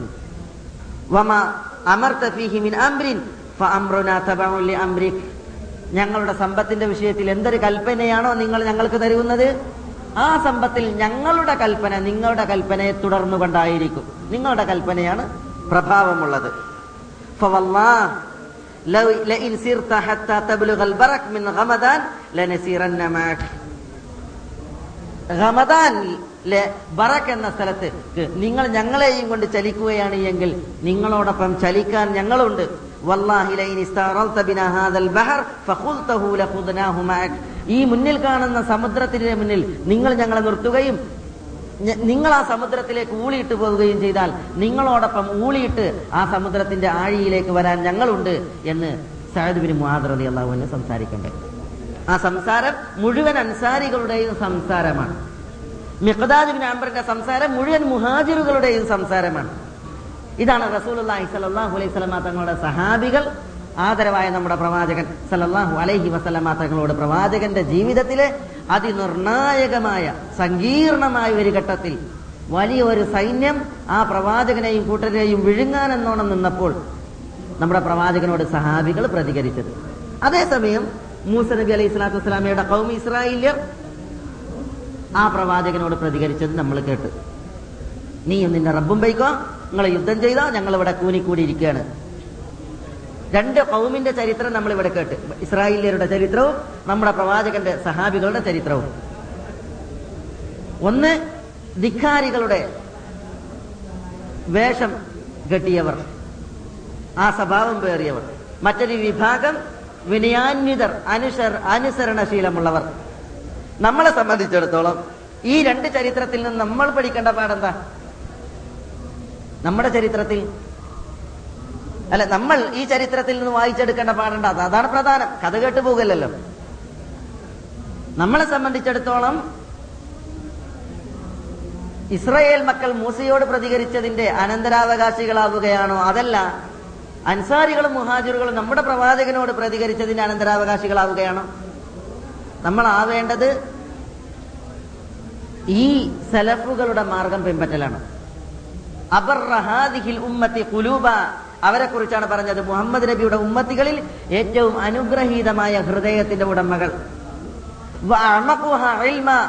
S1: വമ അമർ തഫീഹിമിൻ അംബ്രിൻ അംബ്രിക് ഞങ്ങളുടെ സമ്പത്തിന്റെ വിഷയത്തിൽ എന്തൊരു കൽപ്പനയാണോ നിങ്ങൾ ഞങ്ങൾക്ക് തരുന്നത്? ആ സമ്പത്തിൽ ഞങ്ങളുടെ കൽപ്പന നിങ്ങളുടെ കൽപ്പനയെ തുടർന്നുകൊണ്ടായിരിക്കും. നിങ്ങളുടെ കൽപ്പനയാണ് പ്രഭാവമുള്ളത്. ലൈൻ സിർത ഹത്ത തബ്ലുഗൽ ബറക് മിൻ ഗമദാൻ ലനസീറന്ന മാക് റമദാനിലെ ബറക്ക് എന്ന സ്ഥലത്ത് നിങ്ങൾ ഞങ്ങളെയും കൊണ്ട് ചലിക്കുകയാണ് എങ്കിൽ നിങ്ങളോടൊപ്പം ചലിക്കാൻ ഞങ്ങളുണ്ട്. ഈ മുന്നിൽ കാണുന്ന സമുദ്രത്തിന്റെ മുന്നിൽ നിങ്ങൾ ഞങ്ങളെ നിർത്തുകയും നിങ്ങൾ ആ സമുദ്രത്തിലേക്ക് ഊളിയിട്ട് പോവുകയും ചെയ്താൽ നിങ്ങളോടൊപ്പം ഊളിയിട്ട് ആ സമുദ്രത്തിന്റെ ആഴിയിലേക്ക് വരാൻ ഞങ്ങളുണ്ട് എന്ന് സഹദുബിന് ബിൻ മുഹാദ് റതി അള്ളാഹുവിന് സംസാരിക്കേണ്ടത് ആ സംസാരം മുഴുവൻ അൻസാരികളുടെയും സംസാരമാണ്. മിഖദാദ് ബിൻ അംബറിന്റെ സംസാരം മുഴുവൻ മുഹാജിറുകളുടെയും സംസാരമാണ്. ഇതാണ് റസൂലുള്ളാഹി സ്വല്ലല്ലാഹു അലൈഹി സ്വലമ തങ്ങളുടെ സഹാബികൾ ആദരവായ നമ്മുടെ പ്രവാചകൻ സലല്ലാഹു അലൈഹി വസല്ലമ തങ്ങളോട് പ്രവാചകന്റെ ജീവിതത്തിലെ അതിനിർണായകമായ സങ്കീർണമായ ഒരു ഘട്ടത്തിൽ വലിയ ഒരു സൈന്യം ആ പ്രവാചകനെയും കൂട്ടരെയും വിഴുങ്ങാനെന്നോണം നിന്നപ്പോൾ നമ്മുടെ പ്രവാചകനോട് സഹാബികൾ പ്രതികരിച്ചത്. അതേസമയം മൂസ നബി അലൈഹി സ്വലാത്തു വസ്സലാമയുടെ കൗമി ഇസ്രായേല്യർ ആ പ്രവാചകനോട് പ്രതികരിച്ചത് നമ്മൾ കേട്ട്. നീയും നിന്റെ റബ്ബും പൈക്കോ നിങ്ങൾ യുദ്ധം ചെയ്തോ ഞങ്ങൾ ഇവിടെ കൂനിക്കൂടി ഇരിക്കുകയാണ് രണ്ട് കൗമിന്റെ ചരിത്രം നമ്മൾ ഇവിടെ കേട്ട്. ഇസ്രായേലിയരുടെ ചരിത്രവും നമ്മുടെ പ്രവാചകന്റെ സഹാബികളുടെ ചരിത്രവും. ഒന്ന് ധിക്കാരികളുടെ വേഷം കെട്ടിയവർ. ആ സ്വഭാവം പേറിയവർ. മറ്റൊരു വിഭാഗം വിനയാന്വിതർ അനുസർ അനുസരണശീലമുള്ളവർ. നമ്മളെ സംബന്ധിച്ചിടത്തോളം ഈ രണ്ട് ചരിത്രത്തിൽ നിന്ന് നമ്മൾ പഠിക്കേണ്ട പാടെന്താ? നമ്മുടെ ചരിത്രത്തിൽ അല്ല നമ്മൾ ഈ ചരിത്രത്തിൽ നിന്ന് വായിച്ചെടുക്കേണ്ട പാടേണ്ട അത്. അതാണ് പ്രധാനം. കഥ കേട്ട് പോകല്ലോ നമ്മളെ സംബന്ധിച്ചിടത്തോളം ഇസ്രയേൽ മക്കൾ മൂസയോട് പ്രതികരിച്ചതിന്റെ അനന്തരാവകാശികളാവുകയാണോ? അതല്ല അൻസാരികളും മുഹാജിറുകളും നമ്മുടെ പ്രവാചകനോട് പ്രതികരിച്ചതിന്റെ അനന്തരാവകാശികളാവുകയാണോ? നമ്മൾ ആവേണ്ടത് ഈ സലഫുകളുടെ മാർഗം പിൻപറ്റലാണ്. അവരെ കുറിച്ചാണ് പറഞ്ഞത് മുഹമ്മദ് നബിയുടെ ഉമ്മത്തികളിൽ ഏറ്റവും അനുഗ്രഹീതമായ ഹൃദയത്തിന്റെ ഉടമകൾ.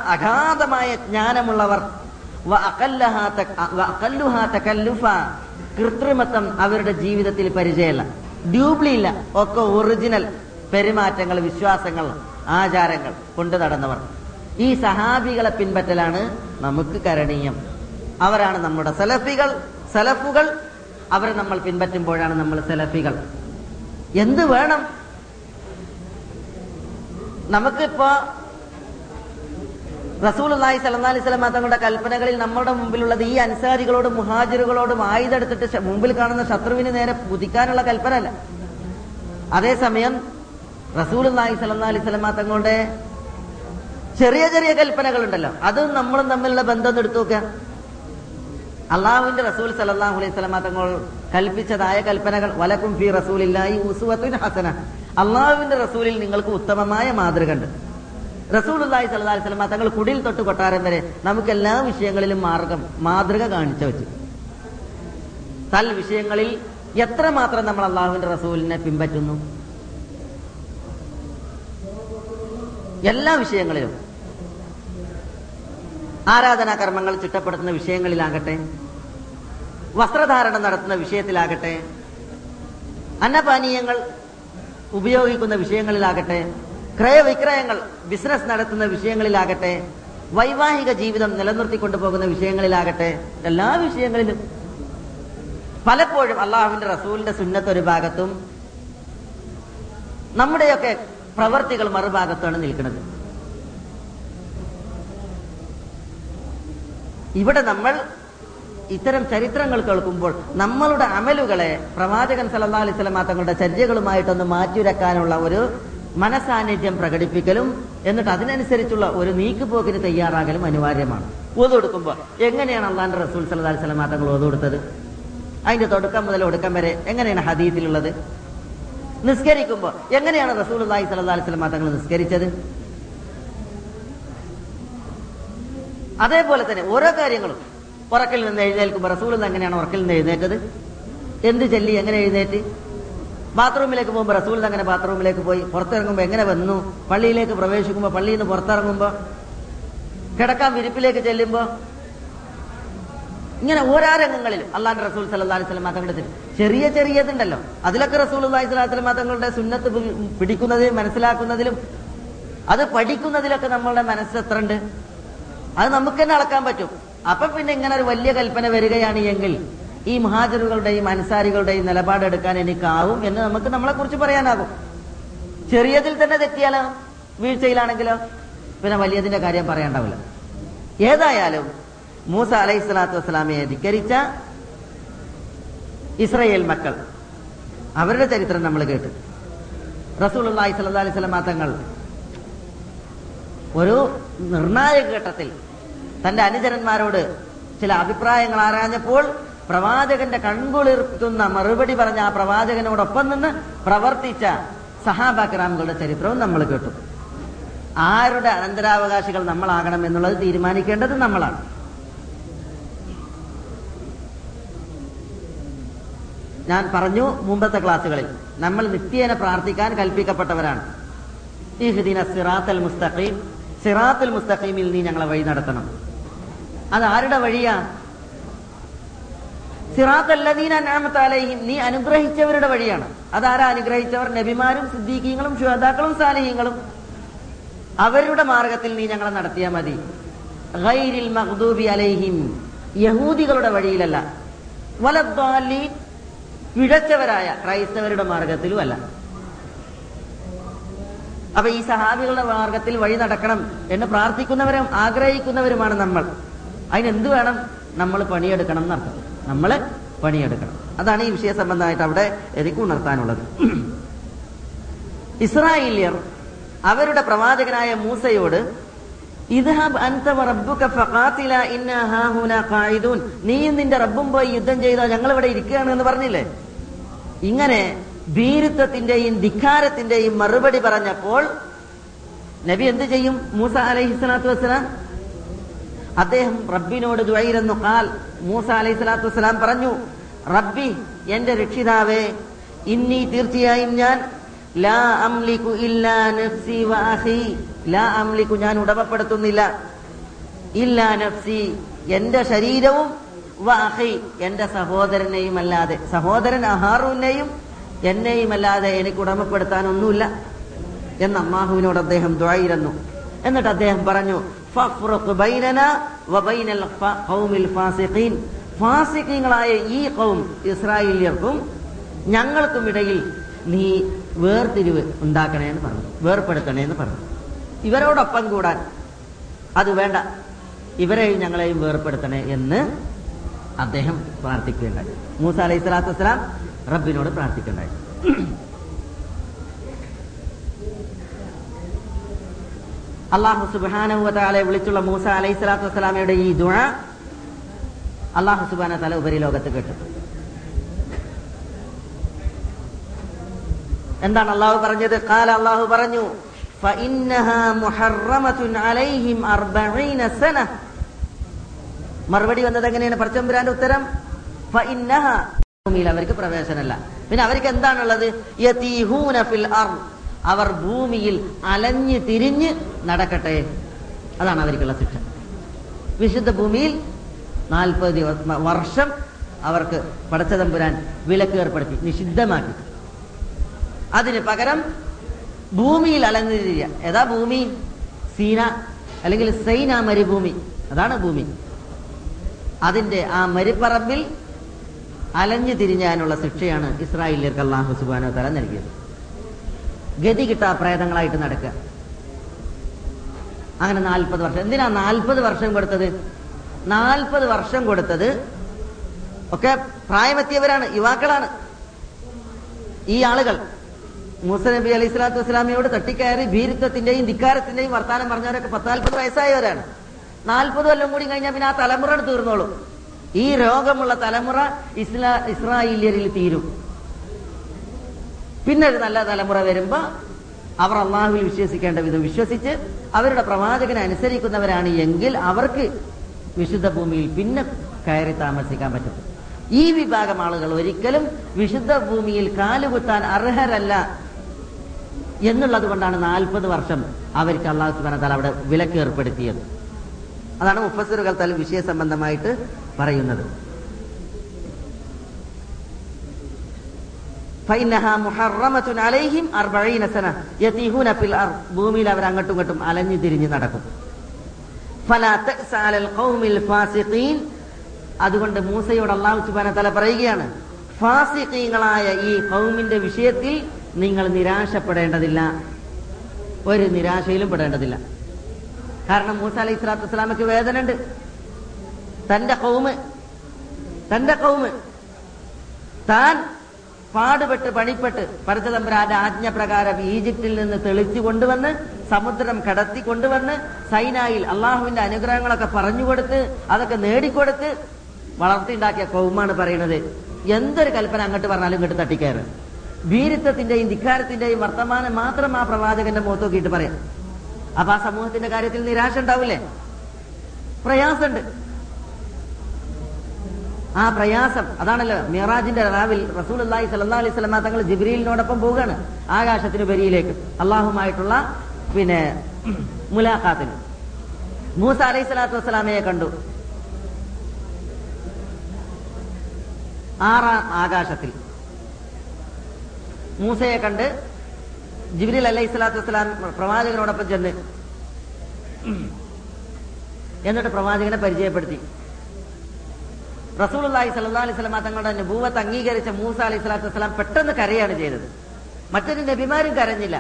S1: അഗാധമായ ജ്ഞാനമുള്ളവർ. കൃത്രിമത്വം അവരുടെ ജീവിതത്തിൽ പരിചയമല്ല. ഡ്യൂപ്ലി ഇല്ല ഒക്കെ ഒറിജിനൽ പെരുമാറ്റങ്ങൾ വിശ്വാസങ്ങൾ ആചാരങ്ങൾ കൊണ്ടു നടന്നവർ. ഈ സഹാബികളെ പിൻപറ്റലാണ് നമുക്ക് കരണീയം. അവരാണ് നമ്മുടെ സലഫികൾ സലഫുകൾ അവരെ നമ്മൾ പിൻപറ്റുമ്പോഴാണ് നമ്മൾ സെലഫികൾ. എന്ത് വേണം? നമുക്കിപ്പോ റസൂൽ അള്ളാഹി സല്ലാ അലൈഹി സ്വലം തങ്ങളുടെ കൽപ്പനകളിൽ നമ്മുടെ മുമ്പിലുള്ളത് ഈ അൻസാരികളോടും മുഹാജിറുകളോടും ആയുധെടുത്തിട്ട് മുമ്പിൽ കാണുന്ന ശത്രുവിന് നേരെ കുതിക്കാനുള്ള കൽപ്പന അല്ല അതേസമയം റസൂൽ അള്ളാഹി സല്ലാ അലൈഹി സ്വലം തങ്ങളുടെ ചെറിയ ചെറിയ കൽപ്പനകളുണ്ടല്ലോ. അതും നമ്മളും തമ്മിലുള്ള ബന്ധം എടുത്തു നോക്കുക. അള്ളാഹുവിന്റെ റസൂൽ സലഹു അലൈഹി സ്വലമ തങ്ങൾ കൽപ്പിച്ചതായ കൽപ്പനകൾ വലക്കും ഫി റസൂലില്ലായി ഹസന. അള്ളാഹുവിന്റെ റസൂലിൽ നിങ്ങൾക്ക് ഉത്തമമായ മാതൃക ഉണ്ട് റസൂൽ അള്ളാഹി സല്ലാ അലൈഹി സ്വലമ തങ്ങൾ കുടിൽ തൊട്ട് കൊട്ടാരം വരെ നമുക്ക് എല്ലാ വിഷയങ്ങളിലും മാർഗം മാതൃക കാണിച്ചു വെച്ചു. തൽ വിഷയങ്ങളിൽ എത്ര മാത്രം നമ്മൾ അള്ളാഹുവിന്റെ റസൂലിനെ പിൻപറ്റുന്നു? എല്ലാ വിഷയങ്ങളിലും. ആരാധനാ കർമ്മങ്ങൾ ചിട്ടപ്പെടുത്തുന്ന വിഷയങ്ങളിലാകട്ടെ വസ്ത്രധാരണം നടത്തുന്ന വിഷയത്തിലാകട്ടെ അന്നപാനീയങ്ങൾ ഉപയോഗിക്കുന്ന വിഷയങ്ങളിലാകട്ടെ ക്രയവിക്രയങ്ങൾ ബിസിനസ് നടത്തുന്ന വിഷയങ്ങളിലാകട്ടെ വൈവാഹിക ജീവിതം നിലനിർത്തി കൊണ്ടുപോകുന്ന വിഷയങ്ങളിലാകട്ടെ എല്ലാ വിഷയങ്ങളിലും. പലപ്പോഴും അള്ളാഹുവിന്റെ റസൂലിന്റെ സുന്നത്ത് ഒരു ഭാഗത്തും നമ്മുടെയൊക്കെ പ്രവർത്തികൾ മറുഭാഗത്താണ് നിൽക്കുന്നത്. ഇവിടെ നമ്മൾ ഇത്തരം ചരിത്രങ്ങൾ കേൾക്കുമ്പോൾ നമ്മളുടെ അമലുകളെ പ്രവാചകൻ സല്ലല്ലാഹു അലൈഹി വസല്ലമ തങ്ങളുടെ ചര്യകളുമായിട്ടൊന്ന് മാറ്റിരക്കാനുള്ള ഒരു മനസാന്നിധ്യം പ്രകടിപ്പിക്കലും എന്നിട്ട് അതിനനുസരിച്ചുള്ള ഒരു നീക്കുപോക്കിന് തയ്യാറാകലും അനിവാര്യമാണ്. ഓതു കൊടുക്കുമ്പോൾ എങ്ങനെയാണ് അള്ളാന്റെ റസൂൽ സല്ലല്ലാഹു അലൈഹി വസല്ലമ തങ്ങൾ ഓതു കൊടുത്തത്? അതിന്റെ തുടക്കം മുതൽ ഒടുക്കം വരെ എങ്ങനെയാണ് ഹദീസിലുള്ളത്? നിസ്കരിക്കുമ്പോൾ എങ്ങനെയാണ് റസൂൽ അള്ളാഹി സല്ലല്ലാഹു അലൈഹി വസല്ലമ തങ്ങൾ നിസ്കരിച്ചത്? അതേപോലെ തന്നെ ഓരോ കാര്യങ്ങളും. ഉറക്കിൽ നിന്ന് എഴുന്നേൽക്കുമ്പോൾ റസൂൽ എങ്ങനെയാണ് ഉറക്കിൽ നിന്ന് എഴുന്നേറ്റത്? എന്ത് ചൊല്ലി എങ്ങനെ എഴുന്നേറ്റ്? ബാത്റൂമിലേക്ക് പോകുമ്പോൾ റസൂൽ അങ്ങനെ ബാത്റൂമിലേക്ക് പോയി? പുറത്തിറങ്ങുമ്പോൾ എങ്ങനെ വന്നു? പള്ളിയിലേക്ക് പ്രവേശിക്കുമ്പോൾ പള്ളിയിൽ നിന്ന് പുറത്തിറങ്ങുമ്പോൾ കിടക്കാൻ വിരിപ്പിലേക്ക് ചെല്ലുമ്പോൾ ഇങ്ങനെ ഓരോ രംഗങ്ങളിലും അള്ളാന്റെ റസൂൽ സല്ലല്ലാഹു അലൈഹി വസല്ലം തങ്ങളുടെ ചെറിയ ചെറിയതുണ്ടല്ലോ. അതിലൊക്കെ റസൂൽ അള്ളാഹി സ്വലാഹി സ്വലം തങ്ങളുടെ സുന്നത്ത് പിടിക്കുന്നതിലും മനസ്സിലാക്കുന്നതിലും അത് പഠിക്കുന്നതിലൊക്കെ നമ്മളുടെ മനസ്സ് എത്ര ഉണ്ട് അത് നമുക്ക് തന്നെ അളക്കാൻ പറ്റും. അപ്പൊ പിന്നെ ഇങ്ങനെ ഒരു വലിയ കൽപ്പന വരികയാണ് എങ്കിൽ ഈ മഹാജറുകളുടെയും അൻസാരികളുടെയും നിലപാടെടുക്കാൻ എനിക്കാവും എന്ന് നമുക്ക് നമ്മളെ കുറിച്ച് പറയാനാകും. ചെറിയതിൽ തന്നെ തെറ്റിയാലോ? വീഴ്ചയിലാണെങ്കിലോ? പിന്നെ വലിയതിന്റെ കാര്യം പറയണ്ടാവില്ല. ഏതായാലും മൂസ അലൈഹി സ്വലാത്തു വസ്സലാമയെ ധിക്കരിച്ച ഇസ്രയേൽ മക്കൾ അവരുടെ ചരിത്രം നമ്മൾ കേട്ടു. റസൂൽ അള്ളാഹി സ്വല്ലാ അലൈഹി സ്വലമാ തങ്ങൾ ഒരു നിർണായക ഘട്ടത്തിൽ തന്റെ അനുചരന്മാരോട് ചില അഭിപ്രായങ്ങൾ ആരാഞ്ഞപ്പോൾ പ്രവാചകന്റെ കൺകുളിർത്തുന്ന മറുപടി പറഞ്ഞ ആ പ്രവാചകനോടൊപ്പം നിന്ന് പ്രവർത്തിച്ച സഹാബാക്രാമുകളുടെ ചരിത്രവും നമ്മൾ കേട്ടു. ആരുടെ അനന്തരാവകാശികൾ നമ്മളാകണം എന്നുള്ളത് തീരുമാനിക്കേണ്ടത് നമ്മളാണ്. ഞാൻ പറഞ്ഞു മുമ്പത്തെ ക്ലാസ്സുകളിൽ നമ്മൾ നിത്യേന പ്രാർത്ഥിക്കാൻ കൽപ്പിക്കപ്പെട്ടവരാണ്. ഈ ഇഹ്ദിന സിറാത്തൽ മുസ്തഖീം സിറാത്തുൽ മുസ്തഖീമിൽ നീ ഞങ്ങളെ വഴി നടത്തണം. അത് ആരുടെ വഴിയാ? സിറാത്തല്ലദീന അൻഅമത അലൈഹിം. നീ അനുഗ്രഹിച്ചവരുടെ വഴിയാണ്. അതാരാ അനുഗ്രഹിച്ചവർ? നബിമാരും സിദ്ദീഖീങ്ങളും ശുഹദാക്കളും സാലിഹീങ്ങളും. അവരുടെ മാർഗത്തിൽ നീ ഞങ്ങളെ നടത്തിയാൽ മതി. ഗൈരിൽ മഖ്ദൂബി അലൈഹിം. യഹൂദികളുടെ വഴിയിലല്ല. വലദ്വാലി പിഴച്ചവരായ ക്രൈസ്തവരുടെ മാർഗത്തിലും അല്ല. അപ്പൊ ഈ സഹാബികളുടെ മാർഗത്തിൽ വഴി നടക്കണം എന്ന് പ്രാർത്ഥിക്കുന്നവരും ആഗ്രഹിക്കുന്നവരുമാണ് നമ്മൾ. അതിനെന്ത് വേണം? നമ്മൾ പണിയെടുക്കണം എന്നർത്ഥം. നമ്മൾ പണിയെടുക്കണം. അതാണ് ഈ വിഷയ സംബന്ധമായിട്ട് അവിടെ എനിക്ക് ഉണർത്താനുള്ളത്. ഇസ്രായേലിയർ അവരുടെ പ്രവാചകനായ മൂസയോട് നീയും നിന്റെ റബ്ബും പോയി യുദ്ധം ചെയ്താൽ ഞങ്ങൾ ഇവിടെ ഇരിക്കുകയാണ് എന്ന് പറഞ്ഞില്ലേ? ഇങ്ങനെ ഭീരുത്വത്തിന്റെയും ധിക്കാരത്തിന്റെയും മറുപടി പറഞ്ഞപ്പോൾ നബി എന്ത് ചെയ്യും? മൂസ അലൈഹി സ്വലാത്തു വസ്സലാം അദ്ദേഹം റബ്ബിനോട് ദ്വൈരെന്നു കാൽ മൂസ അലൈഹി സ്വലാത്തു വസ്സലാം പറഞ്ഞു റബ്ബി എന്റെ രക്ഷിതാവേ ഇന്നി തീർച്ചയായും ഞാൻ ലാ അംലിക്കു ഇല്ലാ നഫ്സി വ അഖി ലാ അംലിക്കു ഞാൻ ഉടമപ്പെടുത്തുന്നില്ല. ഇല്ലാ നഫ്സി എന്റെ ശരീരവും വാഹി എന്റെ സഹോദരനെയും അല്ലാതെ സഹോദരൻ അഹാറുവിനെയും എന്നെയും അല്ലാതെ എനിക്ക് ഉടമപ്പെടുത്താനൊന്നുമില്ല. എന്ന് അമ്മാഹുവിനോട് അദ്ദേഹം ദ്വായിരുന്നു എന്നിട്ട് അദ്ദേഹം പറഞ്ഞു ഫാസിഖീങ്ങളായ ഈ കൗം ഇസ്രായേലിയർക്കും ഞങ്ങൾക്കും ഇടയിൽ നീ വേർതിരിവ് ഉണ്ടാക്കണേ എന്ന് പറഞ്ഞു വേർപ്പെടുത്തണേ എന്ന് പറഞ്ഞു. ഇവരോടൊപ്പം കൂടാൻ അത് വേണ്ട. ഇവരെയും ഞങ്ങളെയും വേർപ്പെടുത്തണേ എന്ന് അദ്ദേഹം പ്രാർത്ഥിക്കുകയുണ്ടായി. മൂസ അലൈഹി സ്വലാത്തു വസ്സലാം റബ്ബിനോട് പ്രാർത്ഥിക്കുകയുണ്ടായി. അള്ളാഹു സുബാനെ വിളിച്ചുള്ള മൂസ അലൈഹി സ്വലാത്തു വസ്സലാമയുടെ ഈ ദുഴ അള്ളാഹു സുബാന തല ഉപരിലോകത്ത് കേട്ടു എന്താണ് അള്ളാഹു പറഞ്ഞത്? കാല അള്ളാഹു പറഞ്ഞു മറുപടി വന്നത് എങ്ങനെയാണ്? പറച്ചമ്പുരാന്റെ ഉത്തരം അവർക്ക് പ്രവേശനമല്ല. പിന്നെ അവർക്ക് എന്താണുള്ളത്? അവർ ഭൂമിയിൽ അലഞ്ഞ് തിരിഞ്ഞ് നടക്കട്ടെ. അതാണ് അവർക്കുള്ള ശിക്ഷ. വിശുദ്ധ ഭൂമിയിൽ നാൽപ്പത് വർഷം അവർക്ക് പടച്ചതമ്പുരാൻ വിലക്ക് ഏർപ്പെടുത്തി നിഷിദ്ധമാക്കി. അതിന് പകരം ഭൂമിയിൽ അലഞ്ഞു തിരിയുക ഏതാ ഭൂമി? സീന അല്ലെങ്കിൽ സൈന മരുഭൂമി. അതാണ് ഭൂമി. അതിന്റെ ആ മരുപ്പറമ്പിൽ അലഞ്ഞു തിരിഞ്ഞാനുള്ള ശിക്ഷയാണ് ഇസ്രായേലിയർക്ക് അള്ളാഹു സുബാനോ തല നൽകിയത്. ഗതി കിട്ടാ പ്രേതങ്ങളായിട്ട് നടക്കുക. അങ്ങനെ നാൽപ്പത് വർഷം. എന്തിനാ നാൽപ്പത് വർഷം കൊടുത്തത്? നാൽപ്പത് വർഷം കൊടുത്തത് ഒക്കെ പ്രായമെത്തിയവരാണ് യുവാക്കളാണ്. ഈ ആളുകൾ മൂസ നബി അലൈഹി സ്വലാത്തു വസ്സലാമിയോട് തട്ടിക്കയറി ഭീരുത്വത്തിന്റെയും ധിക്കാരത്തിന്റെയും വർത്താനം പറഞ്ഞവരൊക്കെ പത്താൽപ്പത് വയസ്സായവരാണ്. നാൽപ്പത് കൊല്ലം കൂടി കഴിഞ്ഞാൽ പിന്നെ ആ തലമുറ തീർന്നോളും. ഈ രോഗമുള്ള തലമുറ ഇസ്ലാ ഇസ്രായേലിയരിൽ തീരും. പിന്നെ ഒരു നല്ല തലമുറ വരുമ്പോ അവർ അള്ളാഹുവിൽ വിശ്വസിക്കേണ്ട വിധം വിശ്വസിച്ച് അവരുടെ പ്രവാചകനെ അനുസരിക്കുന്നവരാണ് എങ്കിൽ അവർക്ക് വിശുദ്ധ ഭൂമിയിൽ പിന്നെ കയറി താമസിക്കാൻ പറ്റും ഈ വിഭാഗം ആളുകൾ ഒരിക്കലും വിശുദ്ധ ഭൂമിയിൽ കാലുകുത്താൻ അർഹരല്ല എന്നുള്ളത് കൊണ്ടാണ് നാൽപ്പത് വർഷം അവർക്ക് അള്ളാഹു സുബാന അവിടെ വിലക്ക് ഏർപ്പെടുത്തിയത്. അതാണ് മുഫസറുകൾ തല വിഷയ സംബന്ധമായിട്ട് പറയുന്നത്. ഫൈനഹ മുഹറമത്തുൻ അലൈഹിം അർബഈനസന യതീഹൂന ഫിൽ അർ ഭൂമിയിൽ അവർ അങ്ങോട്ടും ഇങ്ങോട്ടും അലഞ്ഞു തിരിഞ്ഞു നടക്കും. ഫലാ തഅസ അലൽ ഖൗമിൽ ഫാസിഖീൻ. അതുകൊണ്ട് മൂസയോട് അല്ലാഹു സുബ്ഹാനഹു വ തആല പറയുകയാണ് ഫാസിഖീങ്ങളായ ഈ ഖൗമിന്റെ വിഷയത്തിൽ നിങ്ങൾ നിരാശപ്പെടേണ്ടതില്ല. ഒരു നിരാശയിലും പെടേണ്ടതില്ല. കാരണം മൂസ അലൈഹി സ്വലാത്തു വസ്സലാമക്ക് വേദന ഉണ്ട് തന്റെ കൗമ് തന്റെ കൗമ് താൻ പാടുപെട്ട് പണിപ്പെട്ട് പരശുതമ്പുരാന്റെ ആജ്ഞപ്രകാരം ഈജിപ്തിൽ നിന്ന് തെളിച്ചു കൊണ്ടുവന്ന് സമുദ്രം കടത്തി കൊണ്ടുവന്ന് സൈനായിൽ അള്ളാഹുവിന്റെ അനുഗ്രഹങ്ങളൊക്കെ പറഞ്ഞുകൊടുത്ത് അതൊക്കെ നേടിക്കൊടുത്ത് വളർത്തിണ്ടാക്കിയ കൗമാണ് പറയുന്നത് എന്തൊരു കൽപ്പന അങ്ങോട്ട് പറഞ്ഞാലും ഇങ്ങോട്ട് തട്ടിക്കയറ്. വീരത്വത്തിന്റെയും ധിക്കാരത്തിന്റെയും വർത്തമാനം മാത്രം ആ പ്രവാചകന്റെ മുഖത്ത് നോക്കിയിട്ട് പറയാം. അപ്പൊ ആ സമൂഹത്തിന്റെ കാര്യത്തിൽ നിരാശ ഉണ്ടാവില്ലേ? പ്രയാസമുണ്ട്. ആ പ്രയാസം അതാണല്ലോ മിറാജിന്റെ റാവിൽ റസൂൽ അള്ളാഹി സല്ലാ അലൈഹി സ്വലമ തങ്ങൾ ജിബ്രീലിനോടൊപ്പം പോവുകയാണ് ആകാശത്തിന് ബരിയിലേക്ക് അള്ളാഹുമായിട്ടുള്ള പിന്നെ മുലാഖാത്തിന്. മൂസ അലൈഹി സ്വലാത്തു വസ്സലാമയെ കണ്ടു. ആറാം ആകാശത്തിൽ. മൂസയെ കണ്ട് ജിബ്രീൽ അലൈഹി സ്വലാത്തു വസ്സലാം പ്രവാചകനോടൊപ്പം ചെന്ന് എന്നിട്ട് പ്രവാചകനെ പരിചയപ്പെടുത്തി. റസൂലുള്ളാഹി സല്ലാ അലൈഹി വസല്ലം തങ്ങളുടെ നബൂവത്ത് അംഗീകരിച്ച മൂസ അലൈഹി സ്വലാത്തു വസ്സലാം പെട്ടെന്ന് കരയാണ് ചെയ്തത്. മറ്റൊരു നബിമാരും കരഞ്ഞില്ല.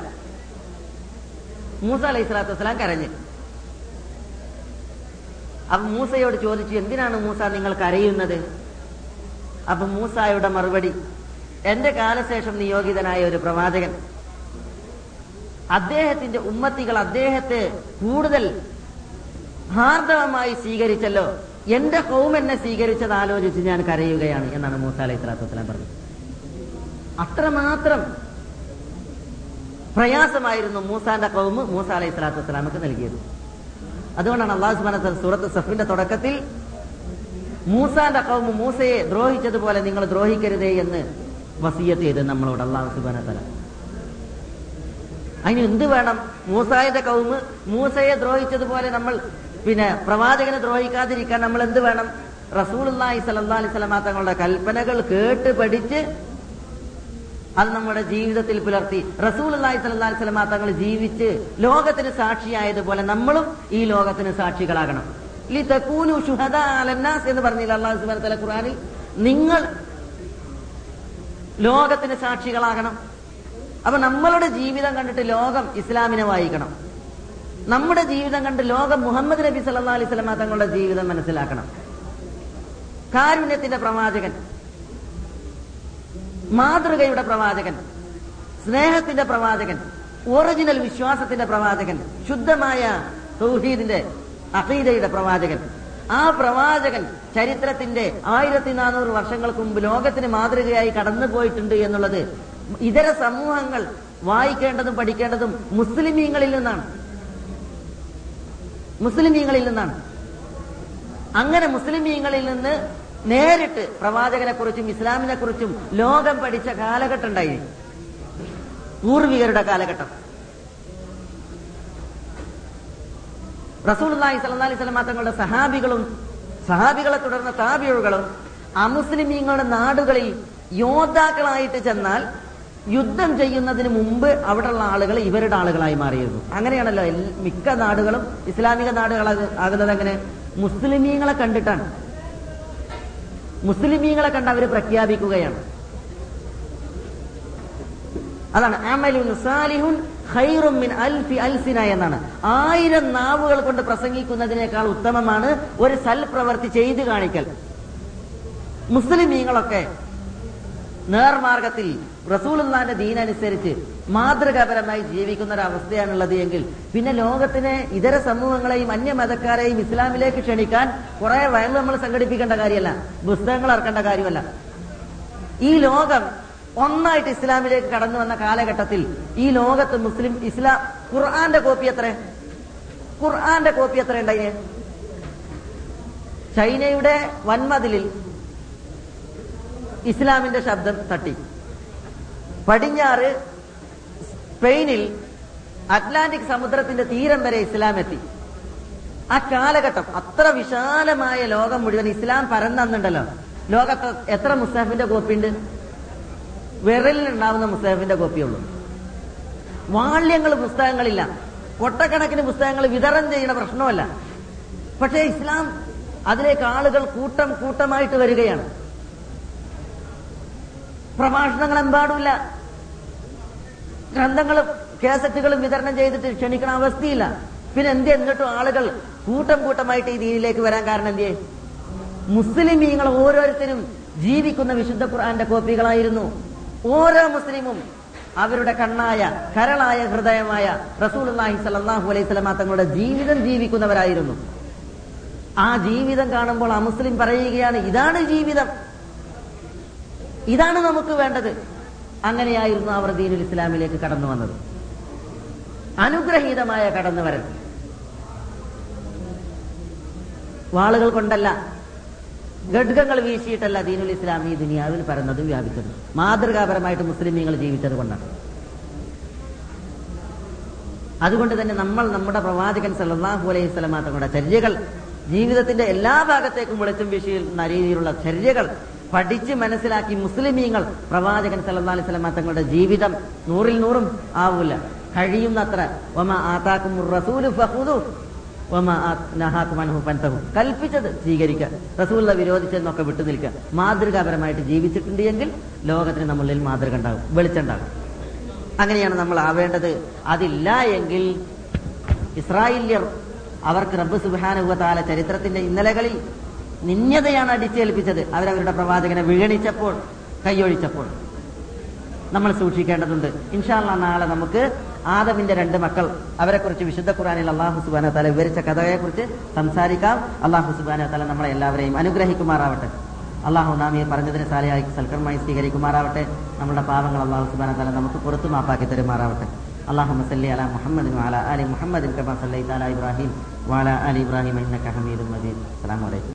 S1: മൂസ അലൈഹി സ്വലാത്തു വസ്സലാം കരഞ്ഞു. അപ്പൊ മൂസയോട് ചോദിച്ചു എന്തിനാണ് മൂസ നിങ്ങൾ കരയുന്നത്? അപ്പൊ മൂസായുടെ മറുപടി എന്റെ കാലശേഷം നിയോഗിതനായ ഒരു പ്രവാചകൻ. അദ്ദേഹത്തിന്റെ ഉമ്മത്തികൾ അദ്ദേഹത്തെ കൂടുതൽ ഹാർദവമായി സ്വീകരിച്ചല്ലോ. എന്റെ കൗം എന്നെ സ്വീകരിച്ചത് ആലോചിച്ച് ഞാൻ കരയുകയാണ് എന്നാണ് മൂസ അലൈഹി സ്വലാത്തു വസ്സലാം പറഞ്ഞത്. അത്രമാത്രം പ്രയാസമായിരുന്നു മൂസാന്റെ കൗമ് മൂസ അലൈഹി സ്വലാത്തു വസ്സലാമക്ക് നൽകിയത്. അതുകൊണ്ടാണ് അള്ളാഹു സുബ്ഹാനഹു സൂറത്ത് സഫിന്റെ തുടക്കത്തിൽ മൂസാന്റെ കൗമ് മൂസയെ ദ്രോഹിച്ചതുപോലെ നിങ്ങൾ ദ്രോഹിക്കരുതേ എന്ന് വസീയത്ത് ചെയ്ത് നമ്മളോട് അള്ളാഹു സുബാന തല അതിന് എന്ത് വേണം? മൂസായുടെ കൗമ് മൂസയെ ദ്രോഹിച്ചതുപോലെ നമ്മൾ പിന്നെ പ്രവാചകനെ ദ്രോഹിക്കാതിരിക്കാൻ നമ്മൾ എന്ത് വേണം? റസൂലുള്ളാഹി സ്വല്ലല്ലാഹി അലൈഹി വസല്ലമ തങ്ങളുടെ കൽപ്പനകൾ കേട്ട് പഠിച്ച് അത് നമ്മുടെ ജീവിതത്തിൽ പുലർത്തി. റസൂലുള്ളാഹി സ്വല്ലല്ലാഹി അലൈഹി വസല്ലമ തങ്ങൾ ജീവിച്ച് ലോകത്തിന് സാക്ഷിയായതുപോലെ നമ്മളും ഈ ലോകത്തിന് സാക്ഷികളാകണം. എന്ന് പറഞ്ഞില്ല അള്ളാഹു സുബാൻ തല ഖുറാനിൽ നിങ്ങൾ ലോകത്തിന് സാക്ഷികളാകണം. അപ്പൊ നമ്മളുടെ ജീവിതം കണ്ടിട്ട് ലോകം ഇസ്ലാമിനെ വായിക്കണം. നമ്മുടെ ജീവിതം കണ്ട് ലോകം മുഹമ്മദ് നബി സല്ലാ അലൈഹി സ്വലമ തങ്ങളുടെ ജീവിതം മനസ്സിലാക്കണം. കാരുണ്യത്തിന്റെ പ്രവാചകൻ മാതൃകയുടെ പ്രവാചകൻ സ്നേഹത്തിന്റെ പ്രവാചകൻ ഒറിജിനൽ വിശ്വാസത്തിന്റെ പ്രവാചകൻ ശുദ്ധമായ സൗഹീദിന്റെ അഖീദയുടെ പ്രവാചകൻ. ആ പ്രവാചകൻ ചരിത്രത്തിന്റെ ആയിരത്തി നാനൂറ് വർഷങ്ങൾക്ക് മുമ്പ് ലോകത്തിന് മാതൃകയായി കടന്നു പോയിട്ടുണ്ട് എന്നുള്ളത് ഇതര സമൂഹങ്ങൾ വായിക്കേണ്ടതും പഠിക്കേണ്ടതും മുസ്ലിമീങ്ങളിൽ നിന്നാണ്. മുസ്ലിമീങ്ങളിൽ നിന്നാണ്. അങ്ങനെ മുസ്ലിമീങ്ങളിൽ നിന്ന് നേരിട്ട് പ്രവാചകനെ കുറിച്ചും ഇസ്ലാമിനെ കുറിച്ചും ലോകം പഠിച്ച കാലഘട്ടം ഉണ്ടായി പൂർവികരുടെ കാലഘട്ടം. റസൂൽഹി സലി സ്വലം തങ്ങളുടെ സഹാബികളും സഹാബികളെ തുടർന്ന താബിയുകളും അമുസ്ലിമീങ്ങളുടെ നാടുകളിൽ യോദ്ധാക്കളായിട്ട് ചെന്നാൽ യുദ്ധം ചെയ്യുന്നതിന് മുമ്പ് അവിടെയുള്ള ആളുകൾ ഇവരുടെ ആളുകളായി മാറിയിരുന്നു. അങ്ങനെയാണല്ലോ മിക്ക നാടുകളും ഇസ്ലാമിക നാടുകൾ ആകുന്നത് അങ്ങനെ. മുസ്ലിമീങ്ങളെ കണ്ടിട്ടാണ്. മുസ്ലിമീങ്ങളെ കണ്ട് അവർ പ്രഖ്യാപിക്കുകയാണ്. അതാണ്. സാലിഹുൻ ഖൈറുമിൻ അൽഫി അൽസിന എന്നാണ്. ആയിരം നാവുകൾ കൊണ്ട് പ്രസംഗിക്കുന്നതിനേക്കാൾ ഉത്തമമാണ് ഒരു സൽപ്രവർത്തി ചെയ്തു കാണിക്കൽ. മുസ്ലിമീങ്ങളൊക്കെ നേർമാർഗത്തിൽ റസൂലുള്ളാന്റെ ദീനനുസരിച്ച് മാതൃകാപരമായി ജീവിക്കുന്ന ഒരു അവസ്ഥയാണുള്ളത് എങ്കിൽ പിന്നെ ലോകത്തിനെ ഇതര സമൂഹങ്ങളെയും അന്യമതക്കാരെയും ഇസ്ലാമിലേക്ക് ക്ഷണിക്കാൻ കുറെ വയൽ നമ്മൾ സംഘടിപ്പിക്കേണ്ട കാര്യമല്ല പുസ്തകങ്ങൾ ഇറക്കേണ്ട കാര്യമല്ല. ഈ ലോകം ഒന്നായിട്ട് ഇസ്ലാമിലേക്ക് കടന്നു വന്ന കാലഘട്ടത്തിൽ ഈ ലോകത്ത് മുസ്ലിം ഇസ്ലാം ഖുർആന്റെ കോപ്പി എത്ര ഖുർആന്റെ കോപ്പി എത്ര ഉണ്ടായിന് ചൈനയുടെ വൻമതിലിൽ ഇസ്ലാമിന്റെ ശബ്ദം തട്ടി. പടിഞ്ഞാറ് സ്പെയിനിൽ അറ്റ്ലാന്റിക് സമുദ്രത്തിന്റെ തീരം വരെ ഇസ്ലാം എത്തി. ആ കാലഘട്ടം അത്ര വിശാലമായ ലോകം മുഴുവൻ ഇസ്ലാം പരന്നുണ്ടല്ലോ ലോകത്ത് എത്ര മുസ്താഫിന്റെ കോപ്പിയുണ്ട്? വിരലിലുണ്ടാവുന്ന മുസ്താഫിന്റെ കോപ്പിയുള്ളൂ. വാള്യങ്ങൾ പുസ്തകങ്ങളില്ല. കൊട്ടക്കണക്കിന് പുസ്തകങ്ങൾ വിതരണം ചെയ്യുന്ന പ്രശ്നമല്ല. പക്ഷേ ഇസ്ലാം അതിലേക്ക് ആളുകൾ കൂട്ടം കൂട്ടമായിട്ട് വരികയാണ്. പ്രഭാഷണങ്ങൾ എമ്പാടുമില്ല ഗ്രന്ഥങ്ങളും കേസറ്റുകളും വിതരണം ചെയ്തിട്ട് ക്ഷണിക്കണ അവസ്ഥയില്ല. പിന്നെ എന്ത് എന്നിട്ടും ആളുകൾ കൂട്ടം കൂട്ടമായിട്ട് ഈ ദീനിലേക്ക് വരാൻ കാരണം എന്തേ നിങ്ങൾ ഓരോരുത്തരും ജീവിക്കുന്ന വിശുദ്ധ ഖുർആന്റെ കോപ്പികളായിരുന്നു. ഓരോ മുസ്ലിമും അവരുടെ കണ്ണായ കരളായ ഹൃദയമായ റസൂലുള്ളാഹി സ്വല്ലല്ലാഹു അലൈഹി സ്വലാ തങ്ങളുടെ ജീവിതം ജീവിക്കുന്നവരായിരുന്നു. ആ ജീവിതം കാണുമ്പോൾ ആ മുസ്ലിം പറയുകയാണ് ഇതാണ് ജീവിതം. ഇതാണ് നമുക്ക് വേണ്ടത്. അങ്ങനെയായിരുന്നു അവർ ദീനുൽ ഇസ്ലാമിലേക്ക് കടന്നു വന്നത്. അനുഗ്രഹീതമായ കടന്നു വരൽ. വാളുകൾ കൊണ്ടല്ല ഘടകങ്ങൾ വീശിയിട്ടല്ല ദീനുൽ ഇസ്ലാം ഈ ദുനിയാവിൽ പരന്നതും വ്യാപിച്ചതും. മാതൃകാപരമായിട്ട് മുസ്ലിമീങ്ങൾ ജീവിച്ചത് കൊണ്ടാണ്. അതുകൊണ്ട് തന്നെ നമ്മൾ നമ്മുടെ പ്രവാചകൻ സല്ലാഹു അലൈഹി സ്വലമാ തങ്ങളുടെ ചര്യകൾ ജീവിതത്തിന്റെ എല്ലാ ഭാഗത്തേക്കും വെളിച്ചം വീശിയിരുന്ന രീതിയിലുള്ള ചര്യകൾ പഠിച്ച് മനസ്സിലാക്കി മുസ്ലിമീങ്ങൾ പ്രവാചകൻ സല്ലല്ലാഹു അലൈഹി തങ്ങളുടെ ജീവിതം നൂറിൽ നൂറും ആവൂല. കഴിയുന്നത്ര ഒമ ആതാക്കും കൽപ്പിച്ചത് സ്വീകരിക്കുക റസൂല വിരോധിച്ചതെന്നൊക്കെ വിട്ടു നിൽക്കുക. മാതൃകാപരമായിട്ട് ജീവിച്ചിട്ടുണ്ട് എങ്കിൽ ലോകത്തിന് നമ്മളിൽ മാതൃക ഉണ്ടാകും വെളിച്ചുണ്ടാകും അങ്ങനെയാണ് നമ്മൾ ആവേണ്ടത്. അതില്ല എങ്കിൽ ഇസ്രായേല്യർ അവർക്ക് റബ്ബ് സുബാനുഭവത്താല ചരിത്രത്തിന്റെ ഇന്നലകളിൽ നിന്യതയാണ് അടിച്ചേൽപ്പിച്ചത്. അവരവരുടെ പ്രവാചകനെ വിഗണിച്ചപ്പോൾ കൈയൊഴിച്ചപ്പോൾ. നമ്മൾ സൂക്ഷിക്കേണ്ടതുണ്ട്. ഇൻഷാല്ല നാളെ നമുക്ക് ആദമിന്റെ രണ്ട് മക്കൾ അവരെക്കുറിച്ച് വിശുദ്ധ ഖുറാനിൽ അള്ളാഹു സുബാന തല വിവരിച്ച കഥയെക്കുറിച്ച് സംസാരിക്കാം. അള്ളാഹു സുബാന തല നമ്മളെ എല്ലാവരെയും അനുഗ്രഹിക്കുമാറാവട്ടെ. അള്ളാഹു നാം പറഞ്ഞതിന് സാലയായി സൽക്കർമായി സ്വീകരിക്കുമാറാവട്ടെ. നമ്മുടെ പാപങ്ങൾ അള്ളാഹു സുബാന തല നമുക്ക് പുറത്തു മാപ്പാക്കി തരുമാറാവട്ടെ. അള്ളാഹു സല്ലി അല മുഹമ്മദ് അല അലി മുഹമ്മദ് ഇബ്രാഹിം വാല അലി ഇബ്രാഹിം എന്നൊക്കെ ഹമീദും മജീദ്. അസ്സാം വലൈക്കും